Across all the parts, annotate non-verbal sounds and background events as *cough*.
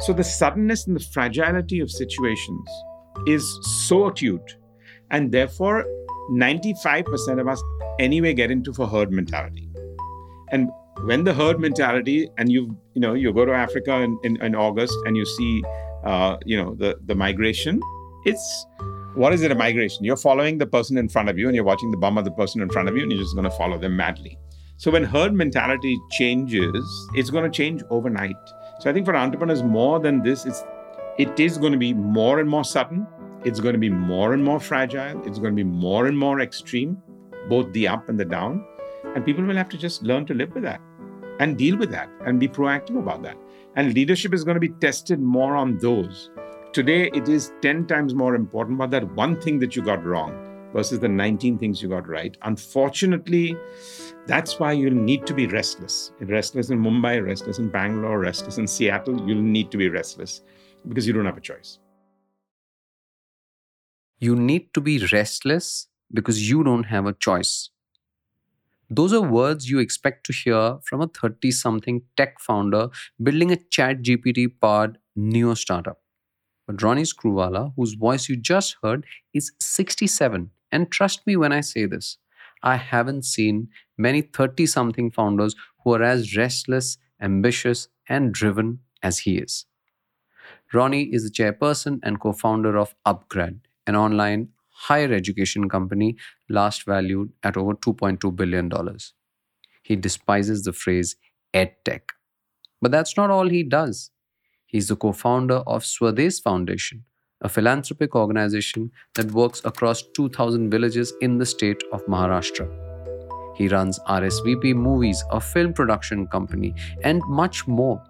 So the suddenness and the fragility of situations is so acute. And therefore, 95% of us anyway get into for herd mentality. And when the herd mentality, and you you know you go to Africa in, in, in August and you see uh, you know the the migration, it's what is it a migration? You're following the person in front of you and you're watching the bum of the person in front of you and you're just going to follow them madly. So when herd mentality changes, it's going to change overnight. So I think for entrepreneurs, more than this, it's it is going to be more and more sudden. It's going to be more and more fragile. It's going to be more and more extreme, both the up and the down. And people will have to just learn to live with that and deal with that and be proactive about that. And leadership is going to be tested more on those. Today, it is 10 times more important about that one thing that you got wrong versus the 19 things you got right. Unfortunately, that's why you'll need to be restless. Restless in Mumbai, restless in Bangalore, restless in Seattle, you'll need to be restless because you don't have a choice. You need to be restless because you don't have a choice. Those are words you expect to hear from a 30 something tech founder building a ChatGPT powered neo startup. But Ronnie Screwvala, whose voice you just heard, is 67. And trust me when I say this, I haven't seen many 30 something founders who are as restless, ambitious, and driven as he is. Ronnie is the chairperson and co founder of Upgrad, an online higher education company last valued at over $2.2 billion. He despises the phrase edtech. But that's not all he does. He's the co founder of Swades Foundation, a philanthropic organization that works across 2,000 villages in the state of Maharashtra. He runs RSVP Movies, a film production company, and much more.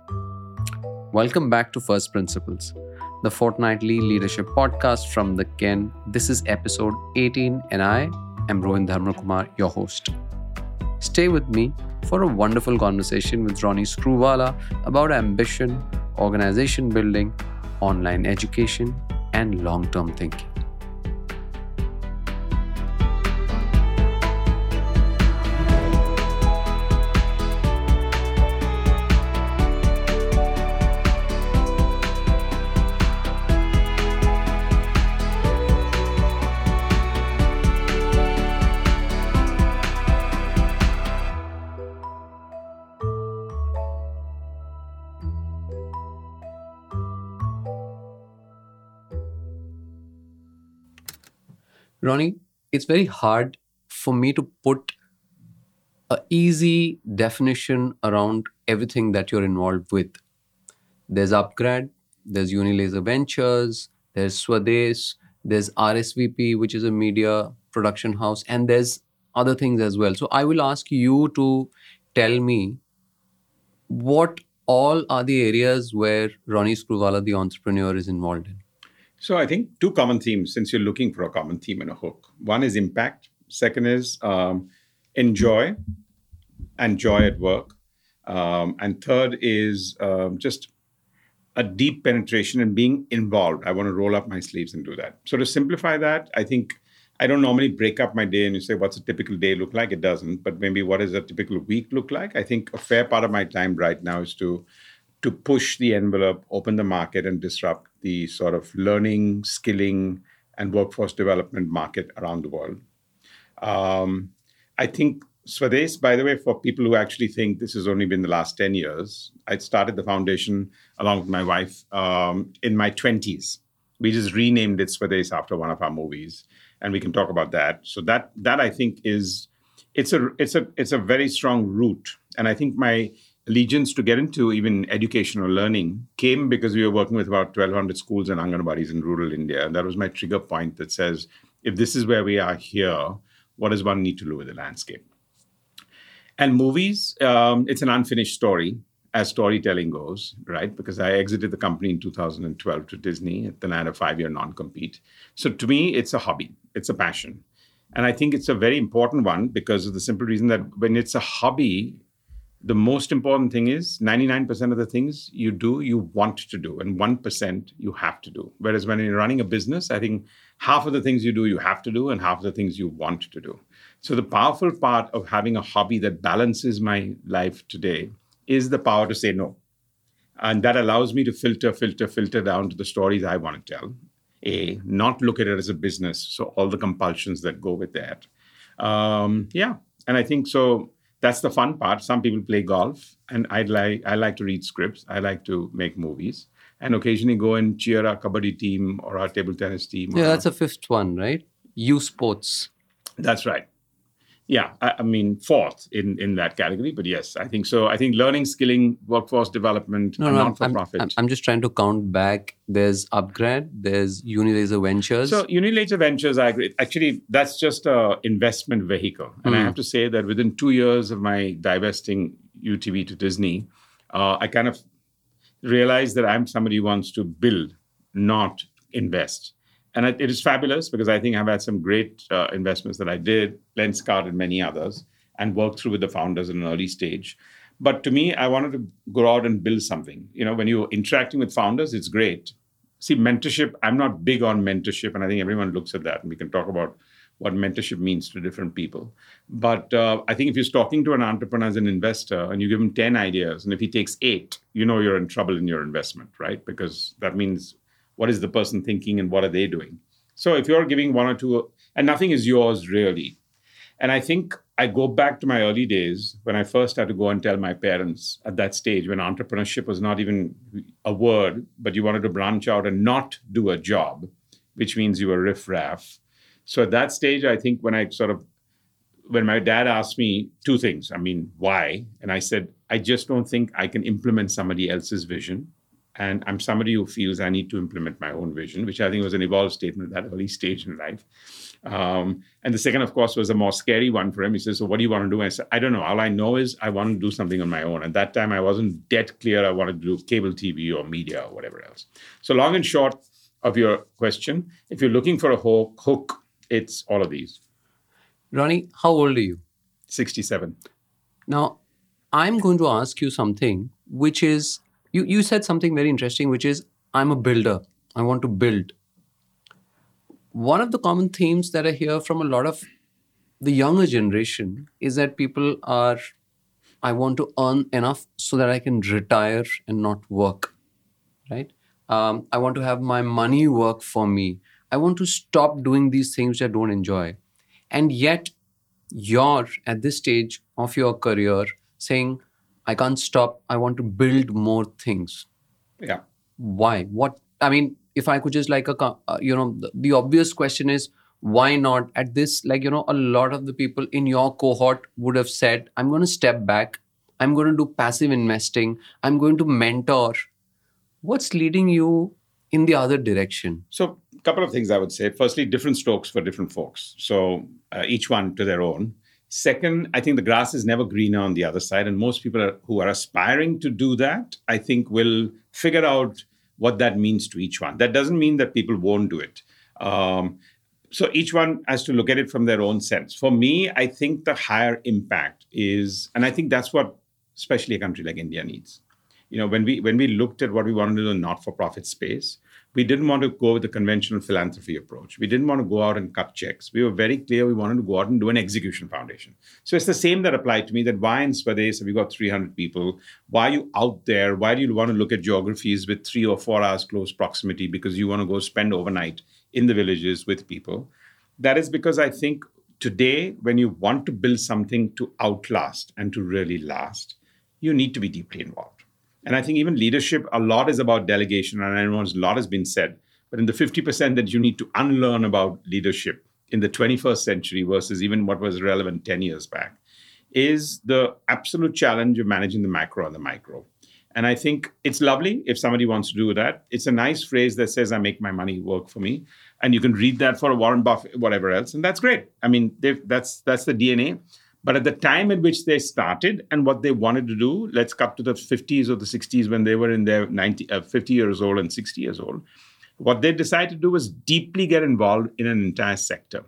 Welcome back to First Principles, the fortnightly leadership podcast from the Ken. This is episode 18, and I am Rohin Dharmakumar, your host. Stay with me for a wonderful conversation with Ronnie Screwvala about ambition, organization building, online education, and long term thinking. Ronnie, it's very hard for me to put a easy definition around everything that you're involved with. There's Upgrad, there's Unilazer Ventures, there's Swades, there's RSVP, which is a media production house, and there's other things as well. So I will ask you to tell me what all are the areas where Ronnie Screwvala, the entrepreneur, is involved in. So I think two common themes, since you're looking for a common theme and a hook. One is impact. Second is um, enjoy and joy at work. Um, and third is um, just a deep penetration and being involved. I want to roll up my sleeves and do that. So to simplify that, I think I don't normally break up my day and you say, what's a typical day look like? It doesn't. But maybe what does a typical week look like? I think a fair part of my time right now is to to push the envelope, open the market, and disrupt the sort of learning, skilling, and workforce development market around the world. Um, I think Swades, by the way, for people who actually think this has only been the last 10 years, I started the foundation along with my wife um, in my 20s. We just renamed it Swades after one of our movies, and we can talk about that. So that that I think is it's a it's a it's a very strong root, and I think my allegiance to get into even educational learning came because we were working with about 1200 schools and anganwadis in rural india. And that was my trigger point that says if this is where we are here what does one need to do with the landscape? And movies um, it's an unfinished story as storytelling goes right? Because i exited the company in 2012 to disney then i had a five year non-compete. So to me it's a hobby it's a passion. And i think it's a very important one because of the simple reason that when it's a hobby the most important thing is 99% of the things you do, you want to do, and 1% you have to do. Whereas when you're running a business, I think half of the things you do, you have to do, and half of the things you want to do. So, the powerful part of having a hobby that balances my life today is the power to say no. And that allows me to filter, filter, filter down to the stories I want to tell. A, not look at it as a business. So all the compulsions that go with that. Um, yeah. And I think so that's the fun part. Some people play golf, and I like I like to read scripts. I like to make movies, and occasionally go and cheer our kabaddi team or our table tennis team. Yeah, that's a fifth one, right? You sports. That's right yeah, I, I, mean fourth in in that category, but yes, I think so. I think learning, skilling, workforce development, no, no, not for profit. I'm, I'm, just trying to count back. There's upgrad. There's Unilazer Ventures. So Unilazer Ventures, I agree. Actually, that's just a investment vehicle, and mm. I hmm. have to say that within two years of my divesting UTV to Disney, uh, I kind of realized that I'm somebody who wants to build, not invest and it is fabulous because I think I've had some great uh, investments that I did, Lenskart and many others, and worked through with the founders in an early stage. But to me, I wanted to go out and build something. You know, when you're interacting with founders, it's great. See, mentorship, I'm not big on mentorship, and I think everyone looks at that, and we can talk about what mentorship means to different people. But uh, I think if you're talking to an entrepreneur as an investor and you give him 10 ideas, and if he takes eight, you know you're in trouble in your investment, right? Because that means what is the person thinking and what are they doing? So if you're giving one or two and nothing is yours really. And i think i go back to my early days when i first had to go and tell my parents at that stage when entrepreneurship was not even a word but you wanted to branch out and not do a job which means you were riff-raff. So at that stage i think when i sort of when my dad asked me two things i mean why? And i said i just don't think i can implement somebody else's vision and I'm somebody who feels I need to implement my own vision, which I think was an evolved statement at that early stage in life. Um, and the second, of course, was a more scary one for him. He says, So, what do you want to do? And I said, I don't know. All I know is I want to do something on my own. At that time, I wasn't dead clear I wanted to do cable TV or media or whatever else. So, long and short of your question, if you're looking for a hook, hook it's all of these. Ronnie, how old are you? 67. Now, I'm going to ask you something which is you you said something very interesting which is i'm a builder. I want to build. One of the common themes that i hear from a lot of the younger generation is that people are i want to earn enough so that i can retire and not work right? Um, i want to have my money work for me. I want to stop doing these things which i don't enjoy. And yet you're at this stage of your career saying I can't stop. I want to build more things. Yeah. Why? What? I mean, if I could just like a, uh, you know, the, the obvious question is why not at this? Like, you know, a lot of the people in your cohort would have said, I'm going to step back. I'm going to do passive investing. I'm going to mentor. What's leading you in the other direction? So, a couple of things I would say. Firstly, different strokes for different folks. So, uh, each one to their own. Second, I think the grass is never greener on the other side. And most people are, who are aspiring to do that, I think, will figure out what that means to each one. That doesn't mean that people won't do it. Um, so each one has to look at it from their own sense. For me, I think the higher impact is, and I think that's what especially a country like India needs. You know, when we when we looked at what we wanted in not-for-profit space, we didn't want to go with the conventional philanthropy approach. We didn't want to go out and cut checks. We were very clear we wanted to go out and do an execution foundation. So it's the same that applied to me that why in Swades have you got 300 people? Why are you out there? Why do you want to look at geographies with three or four hours close proximity because you want to go spend overnight in the villages with people? That is because I think today, when you want to build something to outlast and to really last, you need to be deeply involved. And I think even leadership, a lot is about delegation, and I know a lot has been said. But in the 50% that you need to unlearn about leadership in the 21st century versus even what was relevant 10 years back, is the absolute challenge of managing the macro and the micro. And I think it's lovely if somebody wants to do that. It's a nice phrase that says, I make my money work for me. And you can read that for a Warren Buffett, whatever else. And that's great. I mean, that's that's the DNA. But at the time at which they started and what they wanted to do, let's cut to the 50s or the 60s when they were in their 90, uh, 50 years old and 60 years old. What they decided to do was deeply get involved in an entire sector.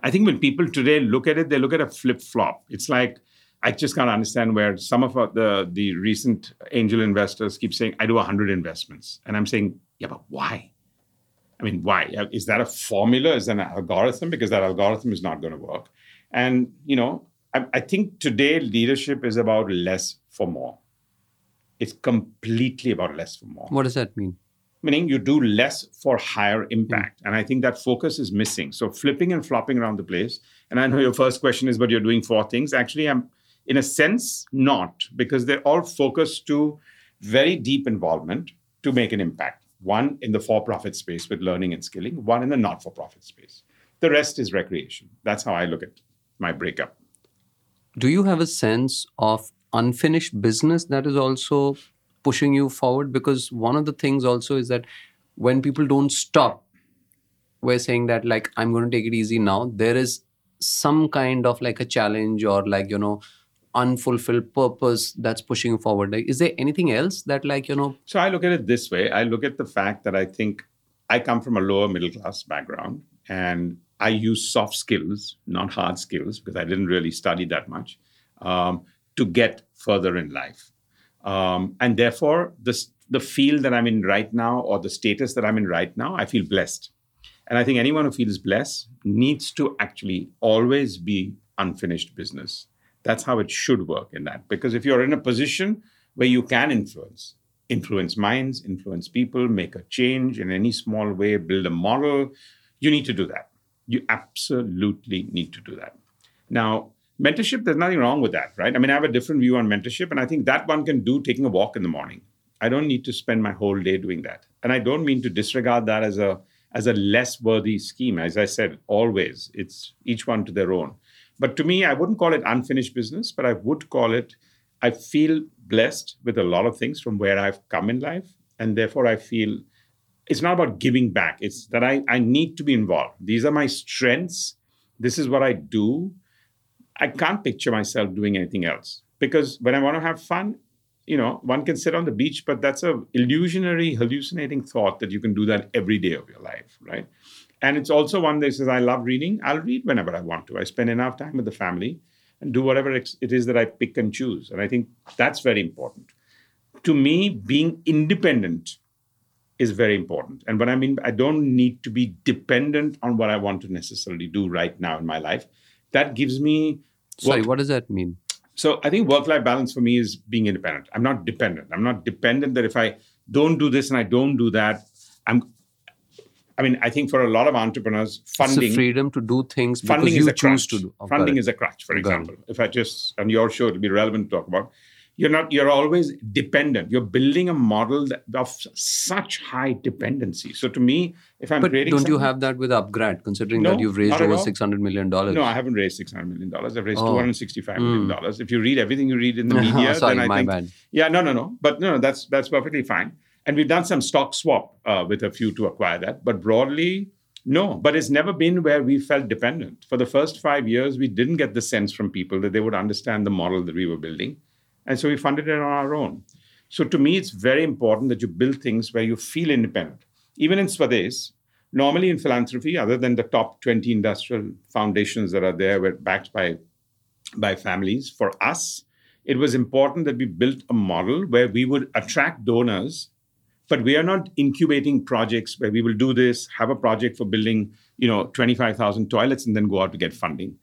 I think when people today look at it, they look at a flip flop. It's like, I just can't understand where some of the, the recent angel investors keep saying, I do 100 investments. And I'm saying, yeah, but why? I mean, why? Is that a formula? Is that an algorithm? Because that algorithm is not going to work. And, you know, I, I think today leadership is about less for more. It's completely about less for more. What does that mean? Meaning you do less for higher impact. Mm. And I think that focus is missing. So flipping and flopping around the place. And I know your first question is, but you're doing four things. Actually, I'm in a sense not, because they're all focused to very deep involvement to make an impact. One in the for profit space with learning and skilling, one in the not for profit space. The rest is recreation. That's how I look at my breakup. Do you have a sense of unfinished business that is also pushing you forward? Because one of the things also is that when people don't stop, we're saying that, like, I'm going to take it easy now, there is some kind of like a challenge or like, you know, unfulfilled purpose that's pushing you forward like is there anything else that like you know so i look at it this way i look at the fact that i think i come from a lower middle class background and i use soft skills not hard skills because i didn't really study that much um, to get further in life um, and therefore the field that i'm in right now or the status that i'm in right now i feel blessed and i think anyone who feels blessed needs to actually always be unfinished business that's how it should work in that. Because if you're in a position where you can influence, influence minds, influence people, make a change in any small way, build a model, you need to do that. You absolutely need to do that. Now, mentorship, there's nothing wrong with that, right? I mean, I have a different view on mentorship, and I think that one can do taking a walk in the morning. I don't need to spend my whole day doing that. And I don't mean to disregard that as a as a less worthy scheme. As I said, always, it's each one to their own. But to me, I wouldn't call it unfinished business, but I would call it, I feel blessed with a lot of things from where I've come in life. And therefore, I feel it's not about giving back, it's that I, I need to be involved. These are my strengths. This is what I do. I can't picture myself doing anything else because when I want to have fun, you know, one can sit on the beach, but that's a illusionary, hallucinating thought that you can do that every day of your life, right? And it's also one that says, I love reading. I'll read whenever I want to. I spend enough time with the family and do whatever it is that I pick and choose. And I think that's very important. To me, being independent is very important. And what I mean, I don't need to be dependent on what I want to necessarily do right now in my life. That gives me. Sorry, what does that mean? So I think work life balance for me is being independent. I'm not dependent. I'm not dependent that if I don't do this and I don't do that, I'm I mean, I think for a lot of entrepreneurs, funding it's freedom to do things funding is a choose crutch. to do. Oh, funding is a crutch, for example. If I just on your show, it'll be relevant to talk about. You're not. You're always dependent. You're building a model that, of such high dependency. So to me, if I'm but creating, don't you have that with Upgrad? Considering no, that you've raised over six hundred million dollars. No, I haven't raised six hundred million dollars. I've raised oh. two hundred sixty-five million hmm. dollars. If you read everything you read in the *laughs* media, Sorry, then I my think, bad. yeah, no, no, no. But no, no, that's that's perfectly fine. And we've done some stock swap uh, with a few to acquire that. But broadly, no, but it's never been where we felt dependent. For the first five years, we didn't get the sense from people that they would understand the model that we were building. And so we funded it on our own. So to me, it's very important that you build things where you feel independent. Even in Swades, normally in philanthropy, other than the top 20 industrial foundations that are there, were backed by, by families. For us, it was important that we built a model where we would attract donors but we are not incubating projects where we will do this have a project for building you know 25000 toilets and then go out to get funding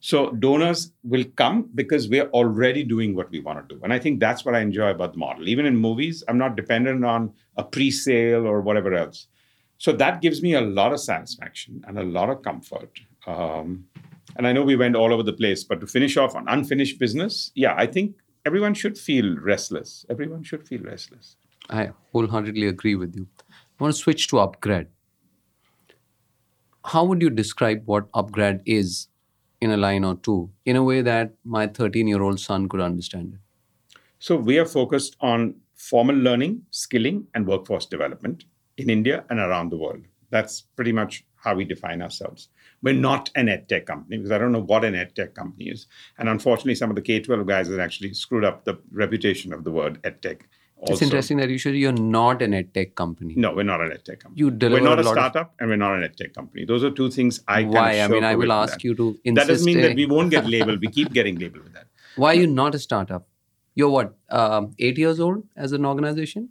so donors will come because we're already doing what we want to do. And i think that's what i enjoy about the model. Even in movies i'm not dependent on a pre-sale or whatever else. So that gives me a lot of satisfaction and a lot of comfort. Um, and i know we went all over the place but to finish off on unfinished business yeah i think everyone should feel restless. Everyone should feel restless. I wholeheartedly agree with you. I want to switch to Upgrad. How would you describe what Upgrad is in a line or two in a way that my 13 year old son could understand it? So, we are focused on formal learning, skilling, and workforce development in India and around the world. That's pretty much how we define ourselves. We're not an edtech company because I don't know what an edtech company is. And unfortunately, some of the K 12 guys have actually screwed up the reputation of the word edtech also. It's interesting that you said you're not an edtech company. No, we're not an edtech company. You deliver we're not a, a startup of... and we're not an edtech company. Those are two things I can do. Why? I mean, I will ask that. you to Insist That doesn't mean that we won't get labeled. *laughs* we keep getting labeled with that. Why are you not a startup? You're what, uh, eight years old as an organization?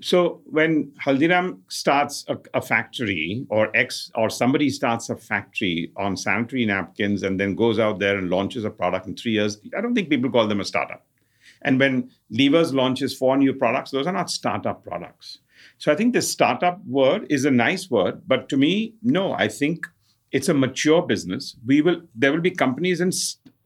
So when Haldiram starts a, a, factory or X or somebody starts a factory on sanitary napkins and then goes out there and launches a product in three years, I don't think people call them a startup And when Levers launches four new products, those are not startup products. So I think the startup word is a nice word, but to me, no, I think it's a mature business. We will there will be companies in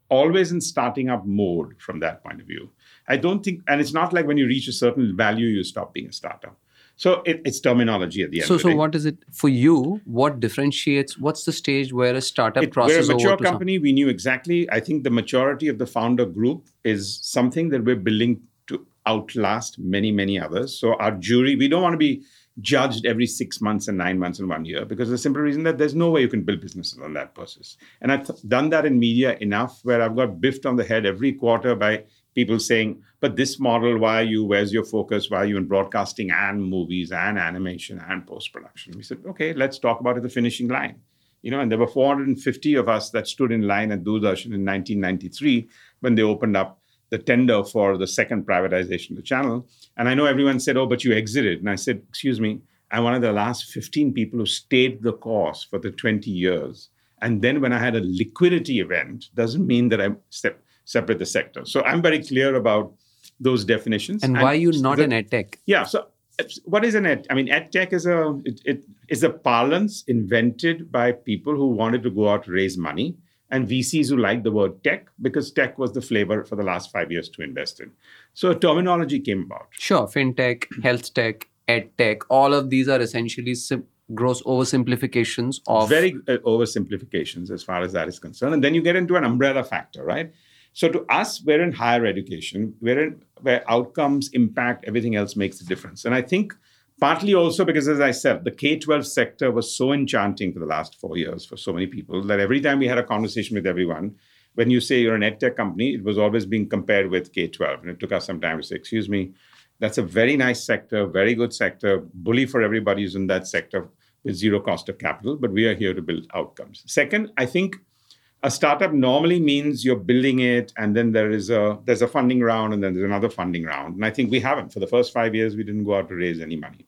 always in starting up mode from that point of view. I don't think, and it's not like when you reach a certain value, you stop being a startup. So it, it's terminology at the end. So, so day. what is it for you? What differentiates? What's the stage where a startup it, crosses We're a mature company. Some... We knew exactly. I think the maturity of the founder group is something that we're building to outlast many, many others. So our jury, we don't want to be judged every six months and nine months and one year because the simple reason that there's no way you can build businesses on that process. And I've done that in media enough where I've got biffed on the head every quarter by people saying, but this model, why are you, where's your focus? Why are you in broadcasting and movies and animation and post production? We said, okay, let's talk about it, the finishing line. You know, and there were 450 of us that stood in line at Doordarshan in 1993 when they opened up the tender for the second privatization of the channel. And I know everyone said, oh, but you exited. And I said, excuse me, I'm one of the last 15 people who stayed the course for the 20 years. And then when I had a liquidity event, doesn't mean that I stepped separate the sector. So I'm very clear about those definitions. And, and why are you not the, an edtech? Yeah. So what is an ed? I mean, ed tech is a it, it is a parlance invented by people who wanted to go out to raise money and VCs who liked the word tech because tech was the flavor for the last five years to invest in. So terminology came about. Sure, fintech, health tech, ed tech, all of these are essentially sim- gross oversimplifications of very uh, oversimplifications as far as that is concerned. And then you get into an umbrella factor, right? So to us, we're in higher education, we're in where outcomes impact everything else makes a difference. And I think partly also because, as I said, the K 12 sector was so enchanting for the last four years for so many people that every time we had a conversation with everyone, when you say you're an edtech company, it was always being compared with K 12. And it took us some time to say, excuse me, that's a very nice sector, very good sector, bully for everybody who's in that sector with zero cost of capital, but we are here to build outcomes. Second, I think a startup normally means you're building it and then there is a there's a funding round and then there's another funding round. And i think we haven't. For the first five years we didn't go out to raise any money.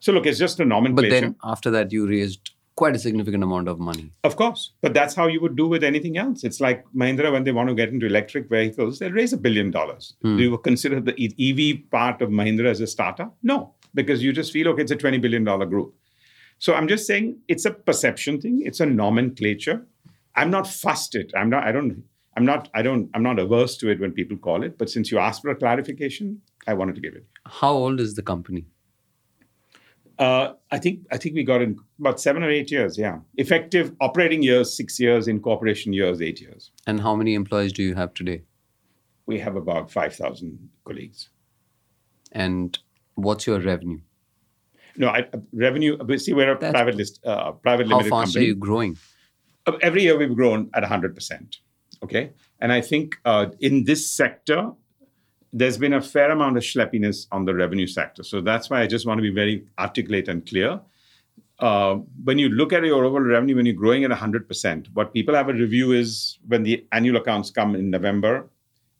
So look it's just a nomenclature but then after that you raised quite a significant amount of money. Of course. But that's how you would do with anything else. It's like mahindra when they want to get into electric vehicles they raise a billion dollars. Hmm. do you consider the ev part of mahindra as a startup? No because you just feel okay it's a 20 billion dollar group. So i'm just saying it's a perception thing. It's a nomenclature I'm not fussed it. I'm not. I don't. I'm not. I don't. I'm not averse to it when people call it. But since you asked for a clarification, I wanted to give it. How old is the company? Uh, I think I think we got in about seven or eight years. Yeah, effective operating years six years, incorporation years eight years. And how many employees do you have today? We have about five thousand colleagues. And what's your revenue? No, I, revenue. See, we're a That's private list, uh, private limited company. How fast company. are you growing? Every year we've grown at 100%. Okay. And I think uh, in this sector, there's been a fair amount of schleppiness on the revenue sector. So that's why I just want to be very articulate and clear. Uh, when you look at your overall revenue, when you're growing at 100%, what people have a review is when the annual accounts come in November.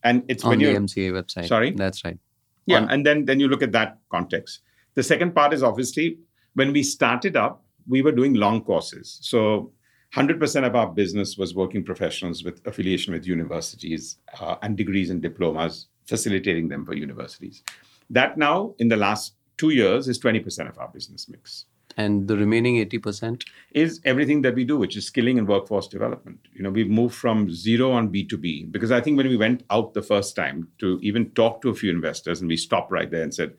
And it's on when the you're, MCA website. Sorry? That's right. Yeah. On, and then, then you look at that context. The second part is obviously when we started up, we were doing long courses. So 100% of our business was working professionals with affiliation with universities uh, and degrees and diplomas, facilitating them for universities. That now, in the last two years, is 20% of our business mix. And the remaining 80%? Is everything that we do, which is skilling and workforce development. You know, we've moved from zero on B2B because I think when we went out the first time to even talk to a few investors and we stopped right there and said,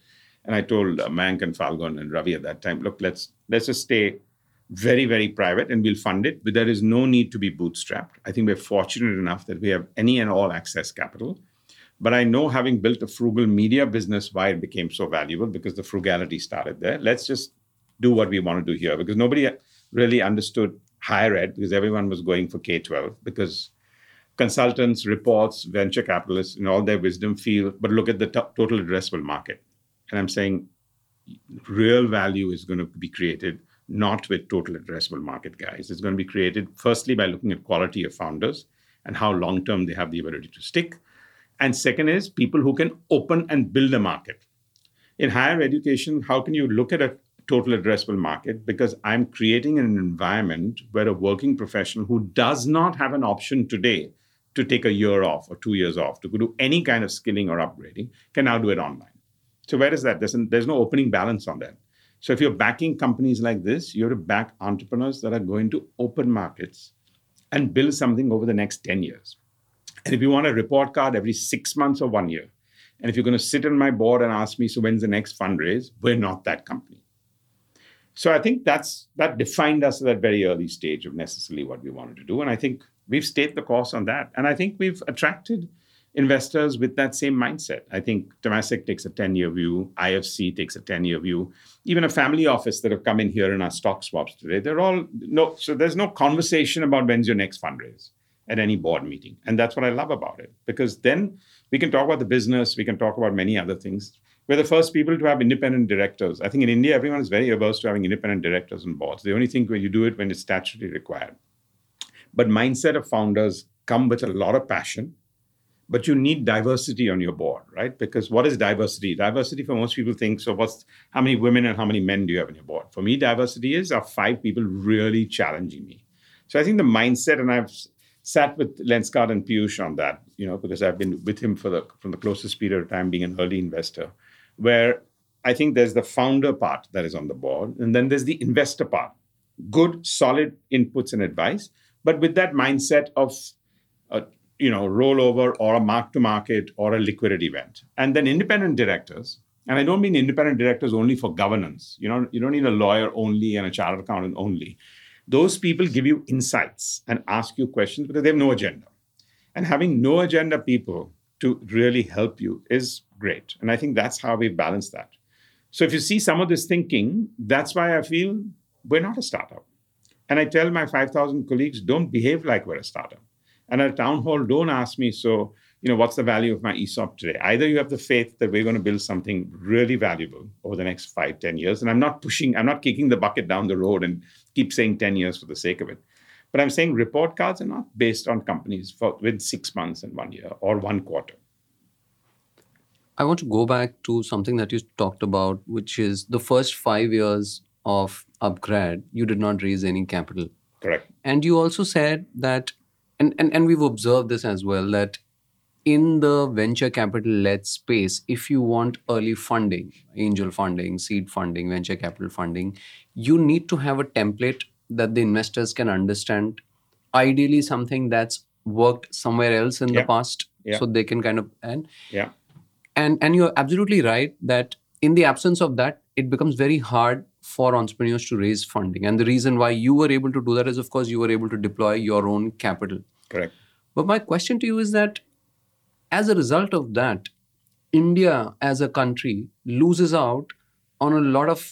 and I told uh, Mayank and Phalgun and Ravi at that time, look, let's let's just stay very, very private and we'll fund it, but there is no need to be bootstrapped. I think we're fortunate enough that we have any and all access capital. But I know having built a frugal media business, why it became so valuable because the frugality started there. Let's just do what we want to do here because nobody really understood higher ed because everyone was going for K 12 because consultants, reports, venture capitalists, in all their wisdom feel, but look at the t- total addressable market. And I'm saying real value is going to be created not with total addressable market guys. It's going to be created firstly by looking at quality of founders and how long term they have the ability to stick. And second is people who can open and build a market. In higher education, how can you look at a total addressable market? Because I'm creating an environment where a working professional who does not have an option today to take a year off or two years off to do any kind of skilling or upgrading can now do it online. So where is that? There's, there's no opening balance on that. So if you're backing companies like this, you have to back entrepreneurs that are going to open markets and build something over the next 10 years. And if you want a report card every six months or one year, and if you're going to sit on my board and ask me, so when's the next fundraise? We're not that company. So I think that's that defined us at that very early stage of necessarily what we wanted to do. And I think we've stayed the course on that. And I think we've attracted investors with that same mindset. I think Temasek takes a 10 year view, IFC takes a 10 year view, even a family office that have come in here in our stock swaps today. They're all no, so there's no conversation about when's your next fundraise at any board meeting. And that's what I love about it because then we can talk about the business, we can talk about many other things. We're the first people to have independent directors. I think in India, everyone is very averse to having independent directors on boards. The only thing when you do it when it's statutory required. But mindset of founders come with a lot of passion, but you need diversity on your board, right? Because what is diversity? Diversity for most people think so. What's how many women and how many men do you have on your board? For me, diversity is are five people really challenging me. So I think the mindset, and I've sat with Lenskart and Piyush on that, you know, because I've been with him for the from the closest period of time, being an early investor where I think there's the founder part that is on the board, and then there's the investor part. Good, solid inputs and advice, but with that mindset of a you know rollover or a mark to market or a liquid event. And then independent directors, and I don't mean independent directors only for governance. You know, you don't need a lawyer only and a chartered accountant only. Those people give you insights and ask you questions because they have no agenda. And having no agenda people to really help you is great. And I think that's how we balance that. So if you see some of this thinking, that's why I feel we're not a startup. And I tell my 5,000 colleagues, don't behave like we're a startup. And at a town hall, don't ask me, so, you know, what's the value of my ESOP today? Either you have the faith that we're going to build something really valuable over the next five, ten years. And I'm not pushing, I'm not kicking the bucket down the road and keep saying 10 years for the sake of it. But I'm saying report cards are not based on companies for with six months and one year or one quarter. I want to go back to something that you talked about, which is the first five years of Upgrad, you did not raise any capital. Correct. And you also said that, and, and, and we've observed this as well, that in the venture capital led space, if you want early funding, angel funding, seed funding, venture capital funding, you need to have a template that the investors can understand. Ideally, something that's worked somewhere else in Yeah. the past, Yeah. so they can kind of and Yeah. and and you're absolutely right that in the absence of that it becomes very hard for entrepreneurs to raise funding. And the reason why you were able to do that is of course you were able to deploy your own capital. Correct. but my question to you is that as a result of that india as a country loses out on a lot of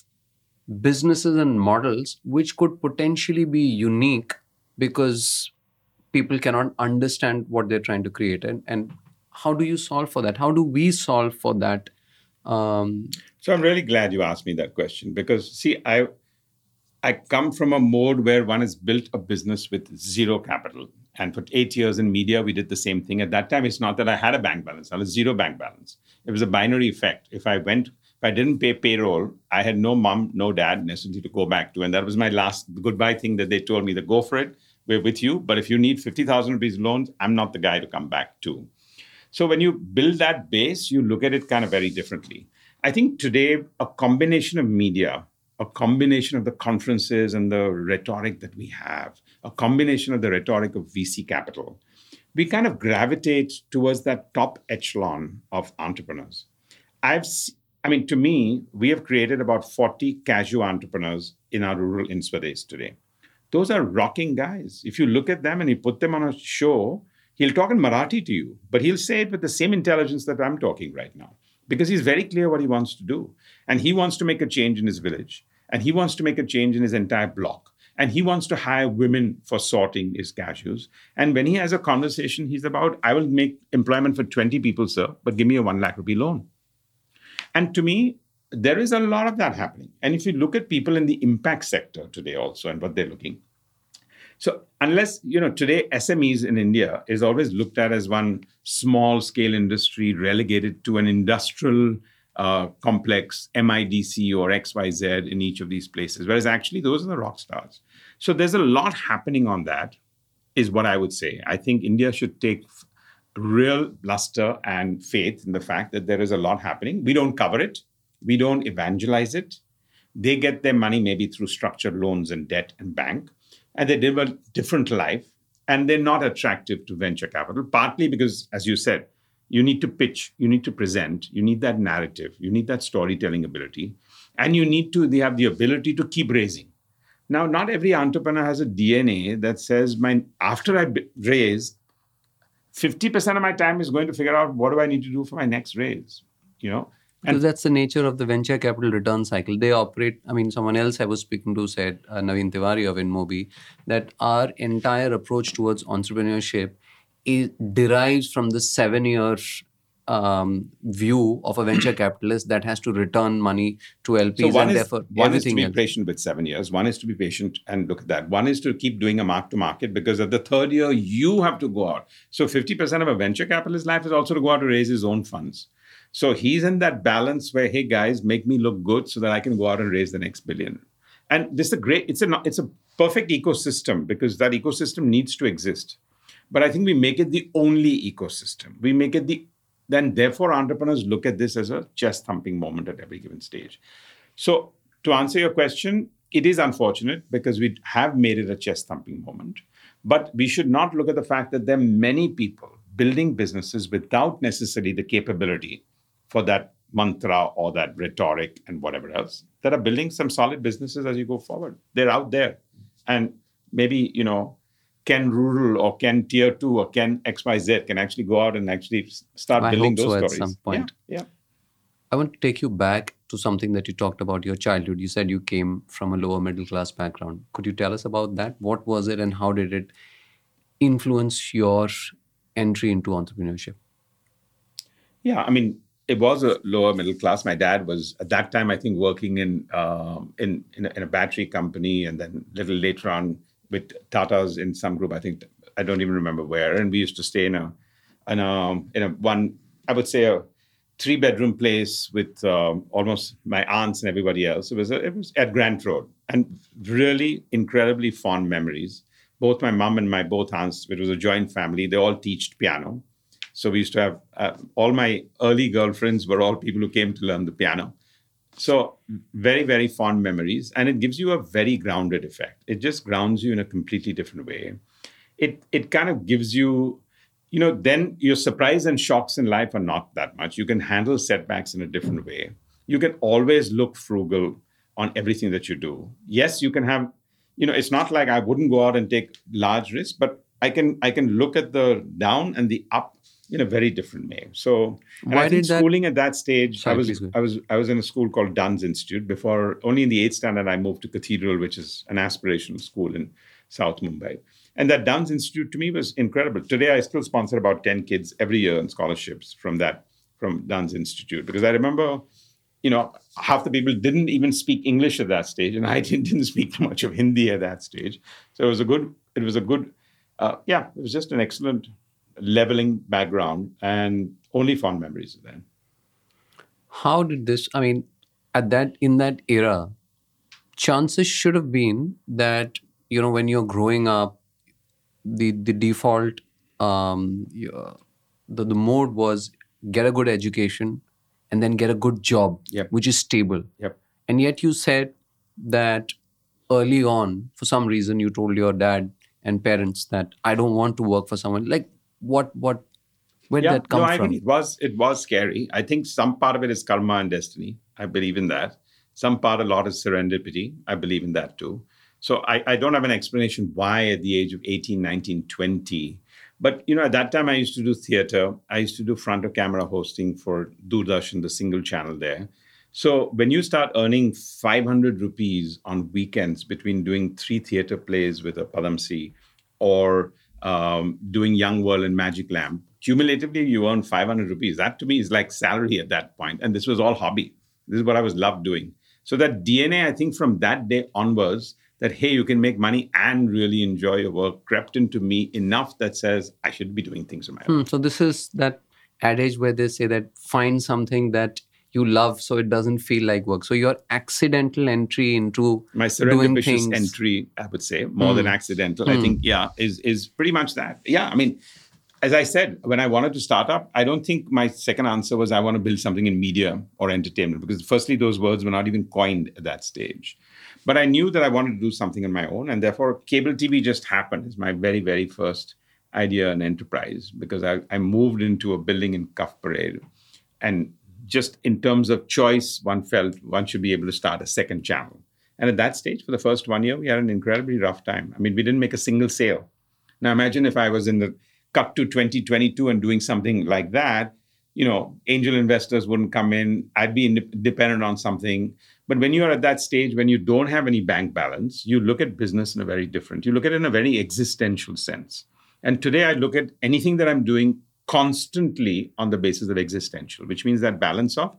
businesses and models which could potentially be unique because people cannot understand what they're trying to create. And, and how do you solve for that? How do we solve for that um, So I'm really glad you asked me that question because see, I I come from a mode where one has built a business with zero capital. And for eight years in media, we did the same thing. At that time, it's not that I had a bank balance, I was zero bank balance. It was a binary effect. If I went, if I didn't pay payroll, I had no mom, no dad necessarily to go back to. And that was my last goodbye thing that they told me that go for it. We're with you. But if you need 50,000 rupees loans, I'm not the guy to come back to. So when you build that base, you look at it kind of very differently. I think today, a combination of media, a combination of the conferences and the rhetoric that we have, a combination of the rhetoric of VC capital, we kind of gravitate towards that top echelon of entrepreneurs. I've, I mean, to me, we have created about 40 casual entrepreneurs in our rural in Swades today. Those are rocking guys. If you look at them and you put them on a show, he'll talk in Marathi to you, but he'll say it with the same intelligence that I'm talking right now because he's very clear what he wants to do. And he wants to make a change in his village, and he wants to make a change in his entire block. And he wants to hire women for sorting his cashews. And when he has a conversation, he's about, I will make employment for 20 people, sir, but give me a one lakh rupee loan. And to me, there is a lot of that happening. And if you look at people in the impact sector today also and what they're looking, so unless you know today SMEs in India is always looked at as one small scale industry relegated to an industrial uh, complex MIDC or XYZ in each of these places, whereas actually those are the rock stars. So there's a lot happening on that. is what I would say. I think India should take real luster and faith in the fact that there is a lot happening. We don't cover it, we don't evangelize it. They get their money maybe through structured loans and debt and bank, and they live a different life. And they're not attractive to venture capital, partly because, as you said, you need to pitch, you need to present, you need that narrative, you need that storytelling ability, and you need to they have the ability to keep raising. Now, not every entrepreneur has a DNA that says, "My after I raise, 50% of my time is going to figure out what do I need to do for my next raise. You know? And that's the nature of the venture capital return cycle. They operate, I mean, someone else I was speaking to said, uh, Naveen Tiwari of InMobi, that our entire approach towards entrepreneurship is, derives from the seven year um, view of a venture capitalist that has to return money to LPs so one and is, therefore one is to be else. patient with seven years. One is to be patient and look at that. One is to keep doing a mark to market because at the third year you have to go out. So 50% of a venture capitalist life is also to go out to raise his own funds. So he's in that balance where, hey guys, make me look good so that I can go out and raise the next billion. And this is a great, it's a it's a perfect ecosystem because that ecosystem needs to exist. But I think we make it the only ecosystem. We make it the then therefore entrepreneurs look at this as a chest thumping moment at every given stage. So to answer your question, it is unfortunate because we have made it a chest thumping moment. But we should not look at the fact that there are many people building businesses without necessarily the capability for that mantra or that rhetoric and whatever else that are building some solid businesses as you go forward. They're out there. And maybe, you know, can Rural or can Tier 2 or can XYZ can actually go out and actually start I building those so stories. At some point. Yeah, yeah. I want to take you back to something that you talked about your childhood. You said you came from a lower middle class background. Could you tell us about that? What was it and how did it influence your entry into entrepreneurship? Yeah, I mean, it was a lower middle class. My dad was at that time, I think, working in um, in in a, in a battery company, and then a little later on with Tata's in some group. I think I don't even remember where. And we used to stay in a in a in a one I would say a three bedroom place with um, almost my aunts and everybody else. It was a, it was at Grant Road, and really incredibly fond memories. Both my mom and my both aunts. It was a joint family. They all teached piano. So we used to have uh, all my early girlfriends were all people who came to learn the piano. So very, very fond memories. And it gives you a very grounded effect. It just grounds you in a completely different way. It it kind of gives you, you know, then your surprise and shocks in life are not that much. You can handle setbacks in a different way. You can always look frugal on everything that you do. Yes, you can have, you know, it's not like I wouldn't go out and take large risks, but I can I can look at the down and the up in a very different way. So, and Why I think did that- schooling at that stage, Sorry, I was. I was I was in a school called Duns Institute before. Only in the eighth standard, I moved to Cathedral, which is an aspirational school in South Mumbai. And that Duns Institute to me was incredible. Today, I still sponsor about ten kids every year in scholarships from that from Duns Institute because I remember. You know, half the people didn't even speak English at that stage, and I *laughs* didn't, didn't speak much of Hindi at that stage. So it was a good. It was a good. Uh, yeah, it was just an excellent leveling background and only fond memories of that. How did this, I mean, at that, in that era, chances should have been that, you know, when you're growing up, the, the default, um, the, the mode was get a good education and then get a good job, Yep. which is stable. Yep. And yet you said that early on, for some reason, you told your dad and parents that I don't want to work for someone. Like, what, what, where did that come no, I from? agree. It was it was scary. I think some part of it is karma and destiny. I believe in that. Some part, a lot is serendipity. I believe in that too. So I, I don't have an explanation why at the age of 18, 19, 20. But you know, at that time I used to do theater. I used to do front of camera hosting for Doordarshan, the single channel there. So when you start earning 500 rupees on weekends between doing three theater plays with a Padamsee or um, doing Young World and Magic Lamp, cumulatively you earn 500 rupees. That to me is like salary at that point. And this was all hobby. This is what I was loved doing. So that DNA, I think from that day onwards, that hey, you can make money and really enjoy your work crept into me enough that says I should be doing things on my own. Hmm, so this is that adage where they say that find something that you love so it doesn't feel like work so your accidental entry into my surreptitious entry i would say more mm. than hmm. accidental mm. i think yeah is is pretty much that yeah i mean as i said when i wanted to start up i don't think my second answer was i want to build something in media or entertainment because firstly those words were not even coined at that stage but i knew that i wanted to do something on my own and therefore cable tv just happened it's my very very first idea and enterprise because I, I moved into a building in Cuff Parade and just in terms of choice, one felt one should be able to start a second channel. And at that stage, for the first one year, we had an incredibly rough time. I mean, we didn't make a single sale. Now, imagine if I was in the cut to 2022 and doing something like that, you know, angel investors wouldn't come in. I'd be dependent on something. But when you're at that stage, when you don't have any bank balance, you look at business in a very different, you look at it in a very existential sense. And today I look at anything that I'm doing constantly on the basis of existential, which means that balance of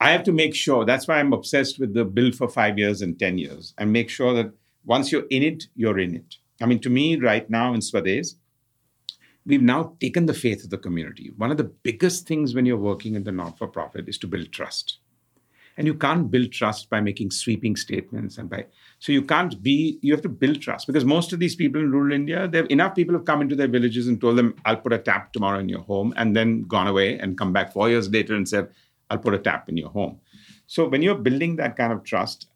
I have to make sure that's why I'm obsessed with the build for five years and 10 years and make sure that once you're in it, you're in it. I mean, to me, right now in Swades, we've now taken the faith of the community. One of the biggest things when you're working in the not for profit is to build trust. And you can't build trust by making sweeping statements and by so you can't be you have to build trust because most of these people in rural India, there enough people have come into their villages and told them, I'll put a tap tomorrow in your home, and then gone away and come back four years later and said, I'll put a tap in your home. So when you're building that kind of trust,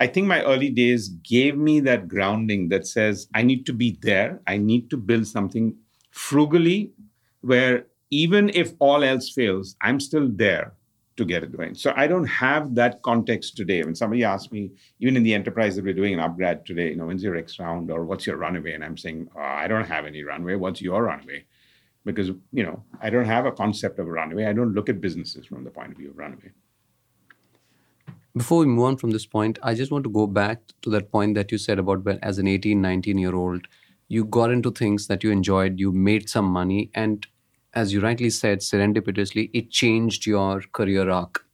I think my early days gave me that grounding that says I need to be there. I need to build something frugally where even if all else fails, I'm still there to get it going. So I don't have that context today. When somebody asks me, even in the enterprise that we're doing an upGrad today, you know, when's your X round or what's your runway? And I'm saying, oh, I don't have any runway. What's your runway? Because, you know, I don't have a concept of a runway. I don't look at businesses from the point of view of runway. Before we move on from this point, I just want to go back to that point that you said about when, as an 18, 19 year old, you got into things that you enjoyed, you made some money, and as you rightly said, serendipitously, it changed your career arc.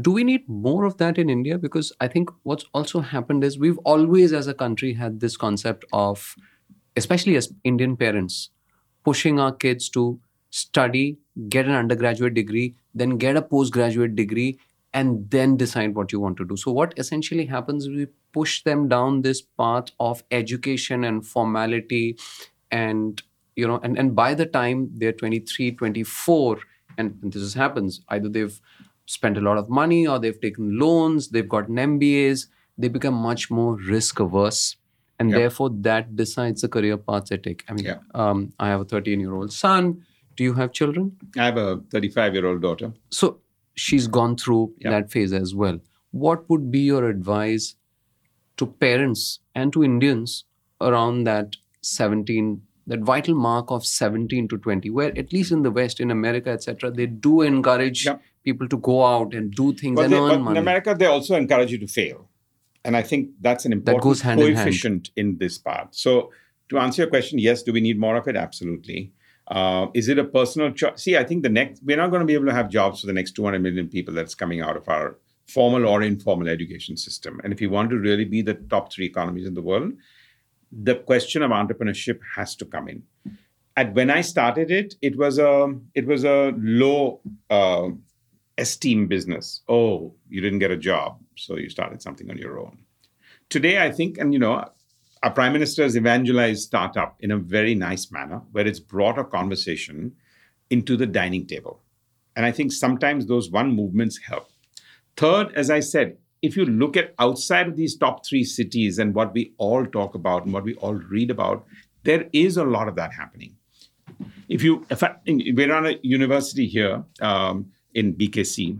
Do we need more of that in India? Because I think what's also happened is we've always, as a country, had this concept of, especially as Indian parents, pushing our kids to study, get an undergraduate degree, then get a postgraduate degree, and then decide what you want to do. So, what essentially happens is we push them down this path of education and formality and you know and, and by the time they're 23 24 and, and this happens either they've spent a lot of money or they've taken loans they've gotten mbas they become much more risk averse and yep. therefore that decides the career paths they take i mean yep. um, i have a 13 year old son do you have children i have a 35 year old daughter so she's gone through yep. that phase as well what would be your advice to parents and to indians around that 17 that vital mark of 17 to 20 where at least in the west in america etc they do encourage people to go out and do things but and they, earn money in america they also encourage you to fail. And i think that's an important that coefficient in, in, this part. So to answer your question yes do we need more of it? Absolutely. Uh, is it a personal choice see i think the next we're not going to be able to have jobs for the next 200 million people that's coming out of our formal or informal education system. And if you want to really be the top three economies in the world the question of entrepreneurship has to come in. And when I started it, it was a it was a low uh, esteem business. Oh, you didn't get a job, so you started something on your own. Today, I think, and you know, our prime minister has evangelized startup in a very nice manner, where it's brought a conversation into the dining table. And I think sometimes those one movements help. Third, as I said, if you look at outside of these top three cities and what we all talk about and what we all read about, there is a lot of that happening. If you, if I, we're on a university here um, in BKC,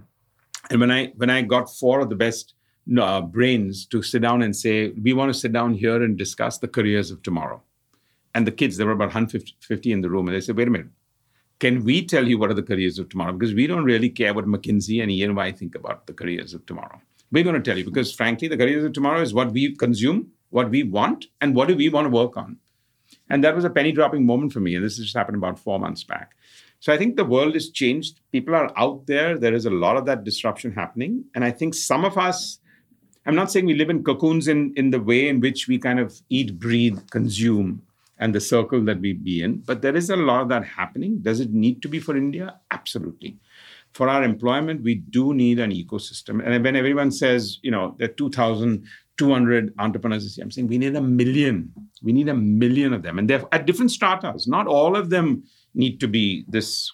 and when I when I got four of the best uh, brains to sit down and say, we want to sit down here and discuss the careers of tomorrow, and the kids, there were about 150 in the room, and they said, wait a minute, can we tell you what are the careers of tomorrow? Because we don't really care what McKinsey and EY think about the careers of tomorrow. We're going to tell you because, frankly, the careers of tomorrow is what we consume, what we want, and what do we want to work on. And that was a penny dropping moment for me. And this just happened about four months back. So I think the world has changed. People are out there. There is a lot of that disruption happening. And I think some of us, I'm not saying we live in cocoons in, in the way in which we kind of eat, breathe, consume and the circle that we be in. But there is a lot of that happening. Does it need to be for India? Absolutely. For our employment, we do need an ecosystem. And when everyone says, you know, there are 2,200 entrepreneurs, I'm saying we need a million. We need a million of them. And they're at different startups. Not all of them need to be this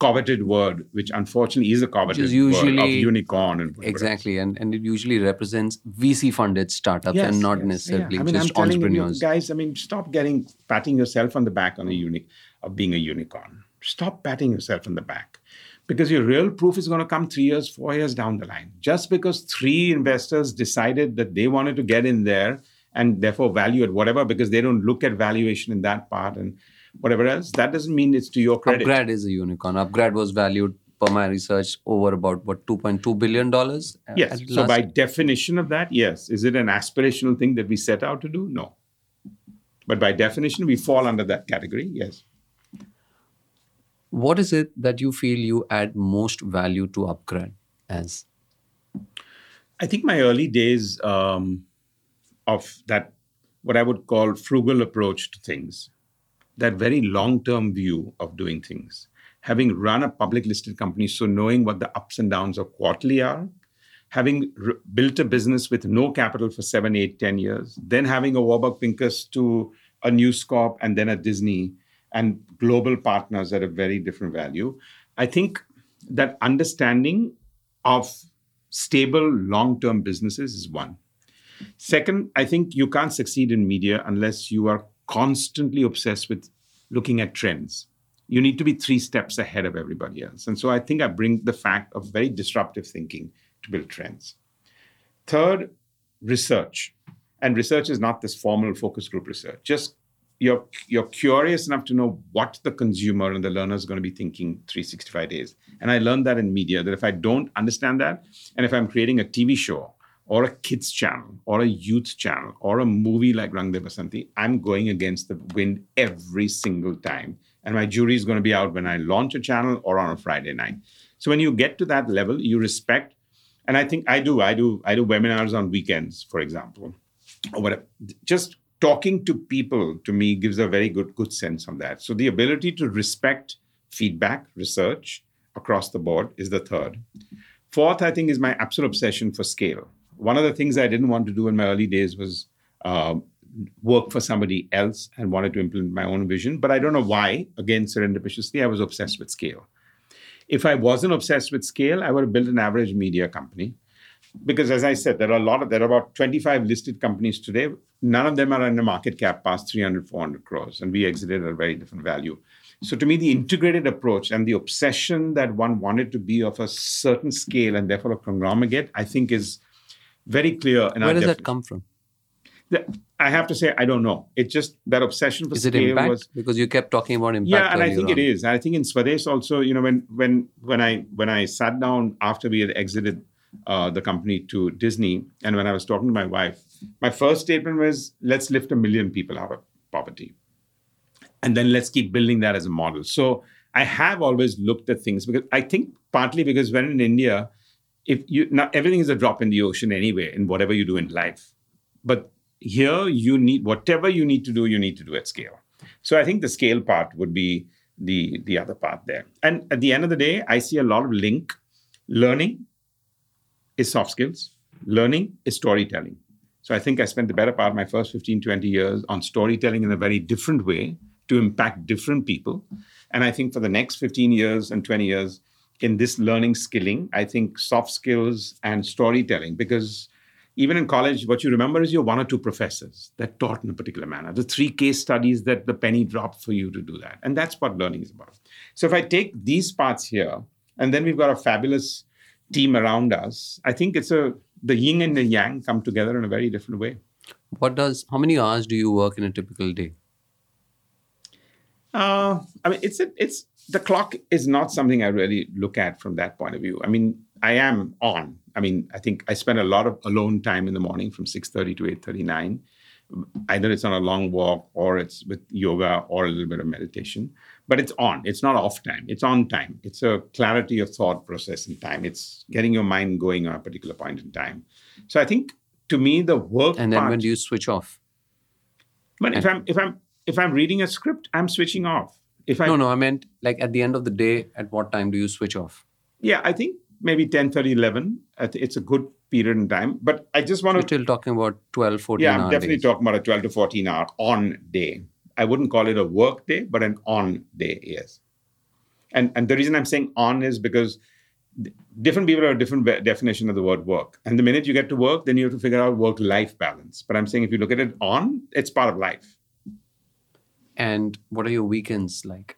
coveted word, which unfortunately is a coveted usually, word of unicorn and exactly, and and it usually represents VC funded startups yes, and not yes, necessarily yeah. I mean, just I'm entrepreneurs. Guys, I mean, stop getting patting yourself on the back on a unique of being a unicorn. Stop patting yourself on the back. Because your real proof is going to come three years, four years down the line. Just because three investors decided that they wanted to get in there and therefore value at whatever, because they don't look at valuation in that part and whatever else, that doesn't mean it's to your credit. Upgrad is a unicorn. Upgrad was valued per my research over about what 2.2 billion dollars. Uh, yes. So by definition of that, yes. Is it an aspirational thing that we set out to do? No. But by definition, we fall under that category. Yes. What is it that you feel you add most value to Upgrad as? I think my early days um, of that, what I would call frugal approach to things, that very long term view of doing things. Having run a public listed company, so knowing what the ups and downs of quarterly are, having r- built a business with no capital for seven, eight, ten years, then having a Warburg Pincus to a News Corp and then a Disney and global partners at a very different value. I think that understanding of stable long term businesses is one. Second, I think you can't succeed in media unless you are constantly obsessed with looking at trends. You need to be three steps ahead of everybody else. And so I think I bring the fact of very disruptive thinking to build trends. Third, research. And research is not this formal focus group research. Just you're you're curious enough to know what the consumer and the learner is going to be thinking 365 days. And I learned that in media that if I don't understand that, and if I'm creating a TV show or a kids channel or a youth channel or a movie like Rang De Basanti, I'm going against the wind every single time. And my jury is going to be out when I launch a channel or on a Friday night. So when you get to that level, you respect. And I think I do. I do. I do webinars on weekends, for example, or whatever. Just talking to people to me gives a very good good sense on that. So the ability to respect feedback, research across the board is the third. Fourth, I think, is my absolute obsession for scale one of the things I didn't want to do in my early days was uh, work for somebody else and wanted to implement my own vision. But I don't know why. Again, serendipitously, I was obsessed with scale. If I wasn't obsessed with scale, I would have built an average media company. Because as I said, there are a lot of there are about 25 listed companies today. None of them are in a market cap past 300, 400 crores, and we exited at a very different value. So to me, the integrated approach and the obsession that one wanted to be of a certain scale and therefore a conglomerate, I think is very clear. In Where does that come from? I have to say, I don't know. It's just that obsession for is scale it impact? was because you kept talking about impact. Yeah, and I think on. it is. I think in Swades also, you know, when when when I when I sat down after we had exited uh, the company to Disney, and when I was talking to my wife, my first statement was, "Let's lift a million people out of poverty, and then let's keep building that as a model." So I have always looked at things because I think partly because when in India if you not everything is a drop in the ocean anyway in whatever you do in life. But here you need whatever you need to do you need to do at scale. So i think the scale part would be the the other part there. And at the end of the day i see a lot of link learning is soft skills learning is storytelling so i think i spent the better part of my first 15 20 years on storytelling in a very different way to impact different people and i think for the next 15 years and 20 years in this learning skilling, I think soft skills and storytelling, because even in college, what you remember is your one or two professors that taught in a particular manner, the three case studies that the penny dropped for you to do that. And that's what learning is about. So if I take these parts here, and then we've got a fabulous team around us, I think it's a the yin and the yang come together in a very different way. What does how many hours do you work in a typical day? Uh, I mean, it's a, it's the clock is not something I really look at from that point of view. I mean, I am on. I mean, I think I spend a lot of alone time in the morning from 6:30 to 8:39. Either it's on a long walk or it's with yoga or a little bit of meditation. But it's on. It's not off time. It's on time. It's a clarity of thought process in time. It's getting your mind going on a particular point in time. So I think to me the work And then part, when do you switch off? But if I'm if I'm if I'm reading a script, I'm switching off. If I no, no, I meant like at the end of the day, at what time do you switch off? Yeah, I think maybe 10, 30, 11. It's a good period in time. But I just want to. You're still talking about 12, 14 Yeah, I'm definitely days. talking about a 12 to 14 hour on day. I wouldn't call it a work day, but an on day, yes. And and the reason I'm saying on is because different people have a different ve- definition of the word work. And the minute you get to work, then you have to figure out work life balance. But I'm saying if you look at it on, it's part of life. And what are your weekends like?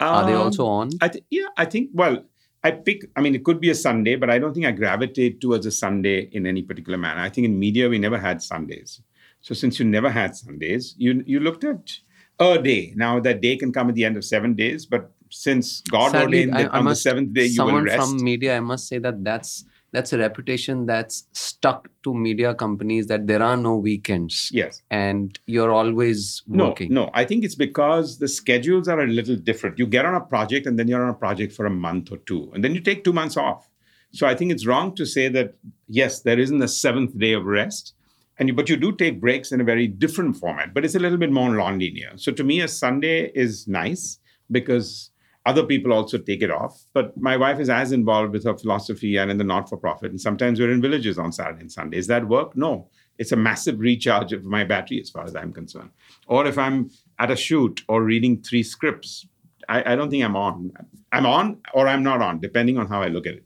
Are they Um, also on? I th- yeah, I think. Well, I pick. I mean, it could be a Sunday, but I don't think I gravitate towards a Sunday in any particular manner. I think in media we never had Sundays. So since you never had Sundays, you you looked at a day. Now that day can come at the end of seven days, but since God Sadly, ordained that I on must- the seventh day you will Someone rest. from media, I must say that that's that's a reputation that's stuck to media companies that there are no weekends yes. and you're always working. No, working. no. I think it's because the schedules are a little different. You get on a project and then you're on a project for a month or two, and then you take two months off. So I think it's wrong to say that yes, there isn't a seventh day of rest, and you, but you do take breaks in a very different format. But it's a little bit more non-linear. So to me, a Sunday is nice because other people also take it off. But my wife is as involved with her philosophy and in the not-for-profit, and sometimes we're in villages on Saturday and Sunday. Is that work? No. It's a massive recharge of my battery as far as I'm concerned. Or if I'm at a shoot or reading three scripts, I, I don't think I'm on. I'm on or I'm not on, depending on how I look at it.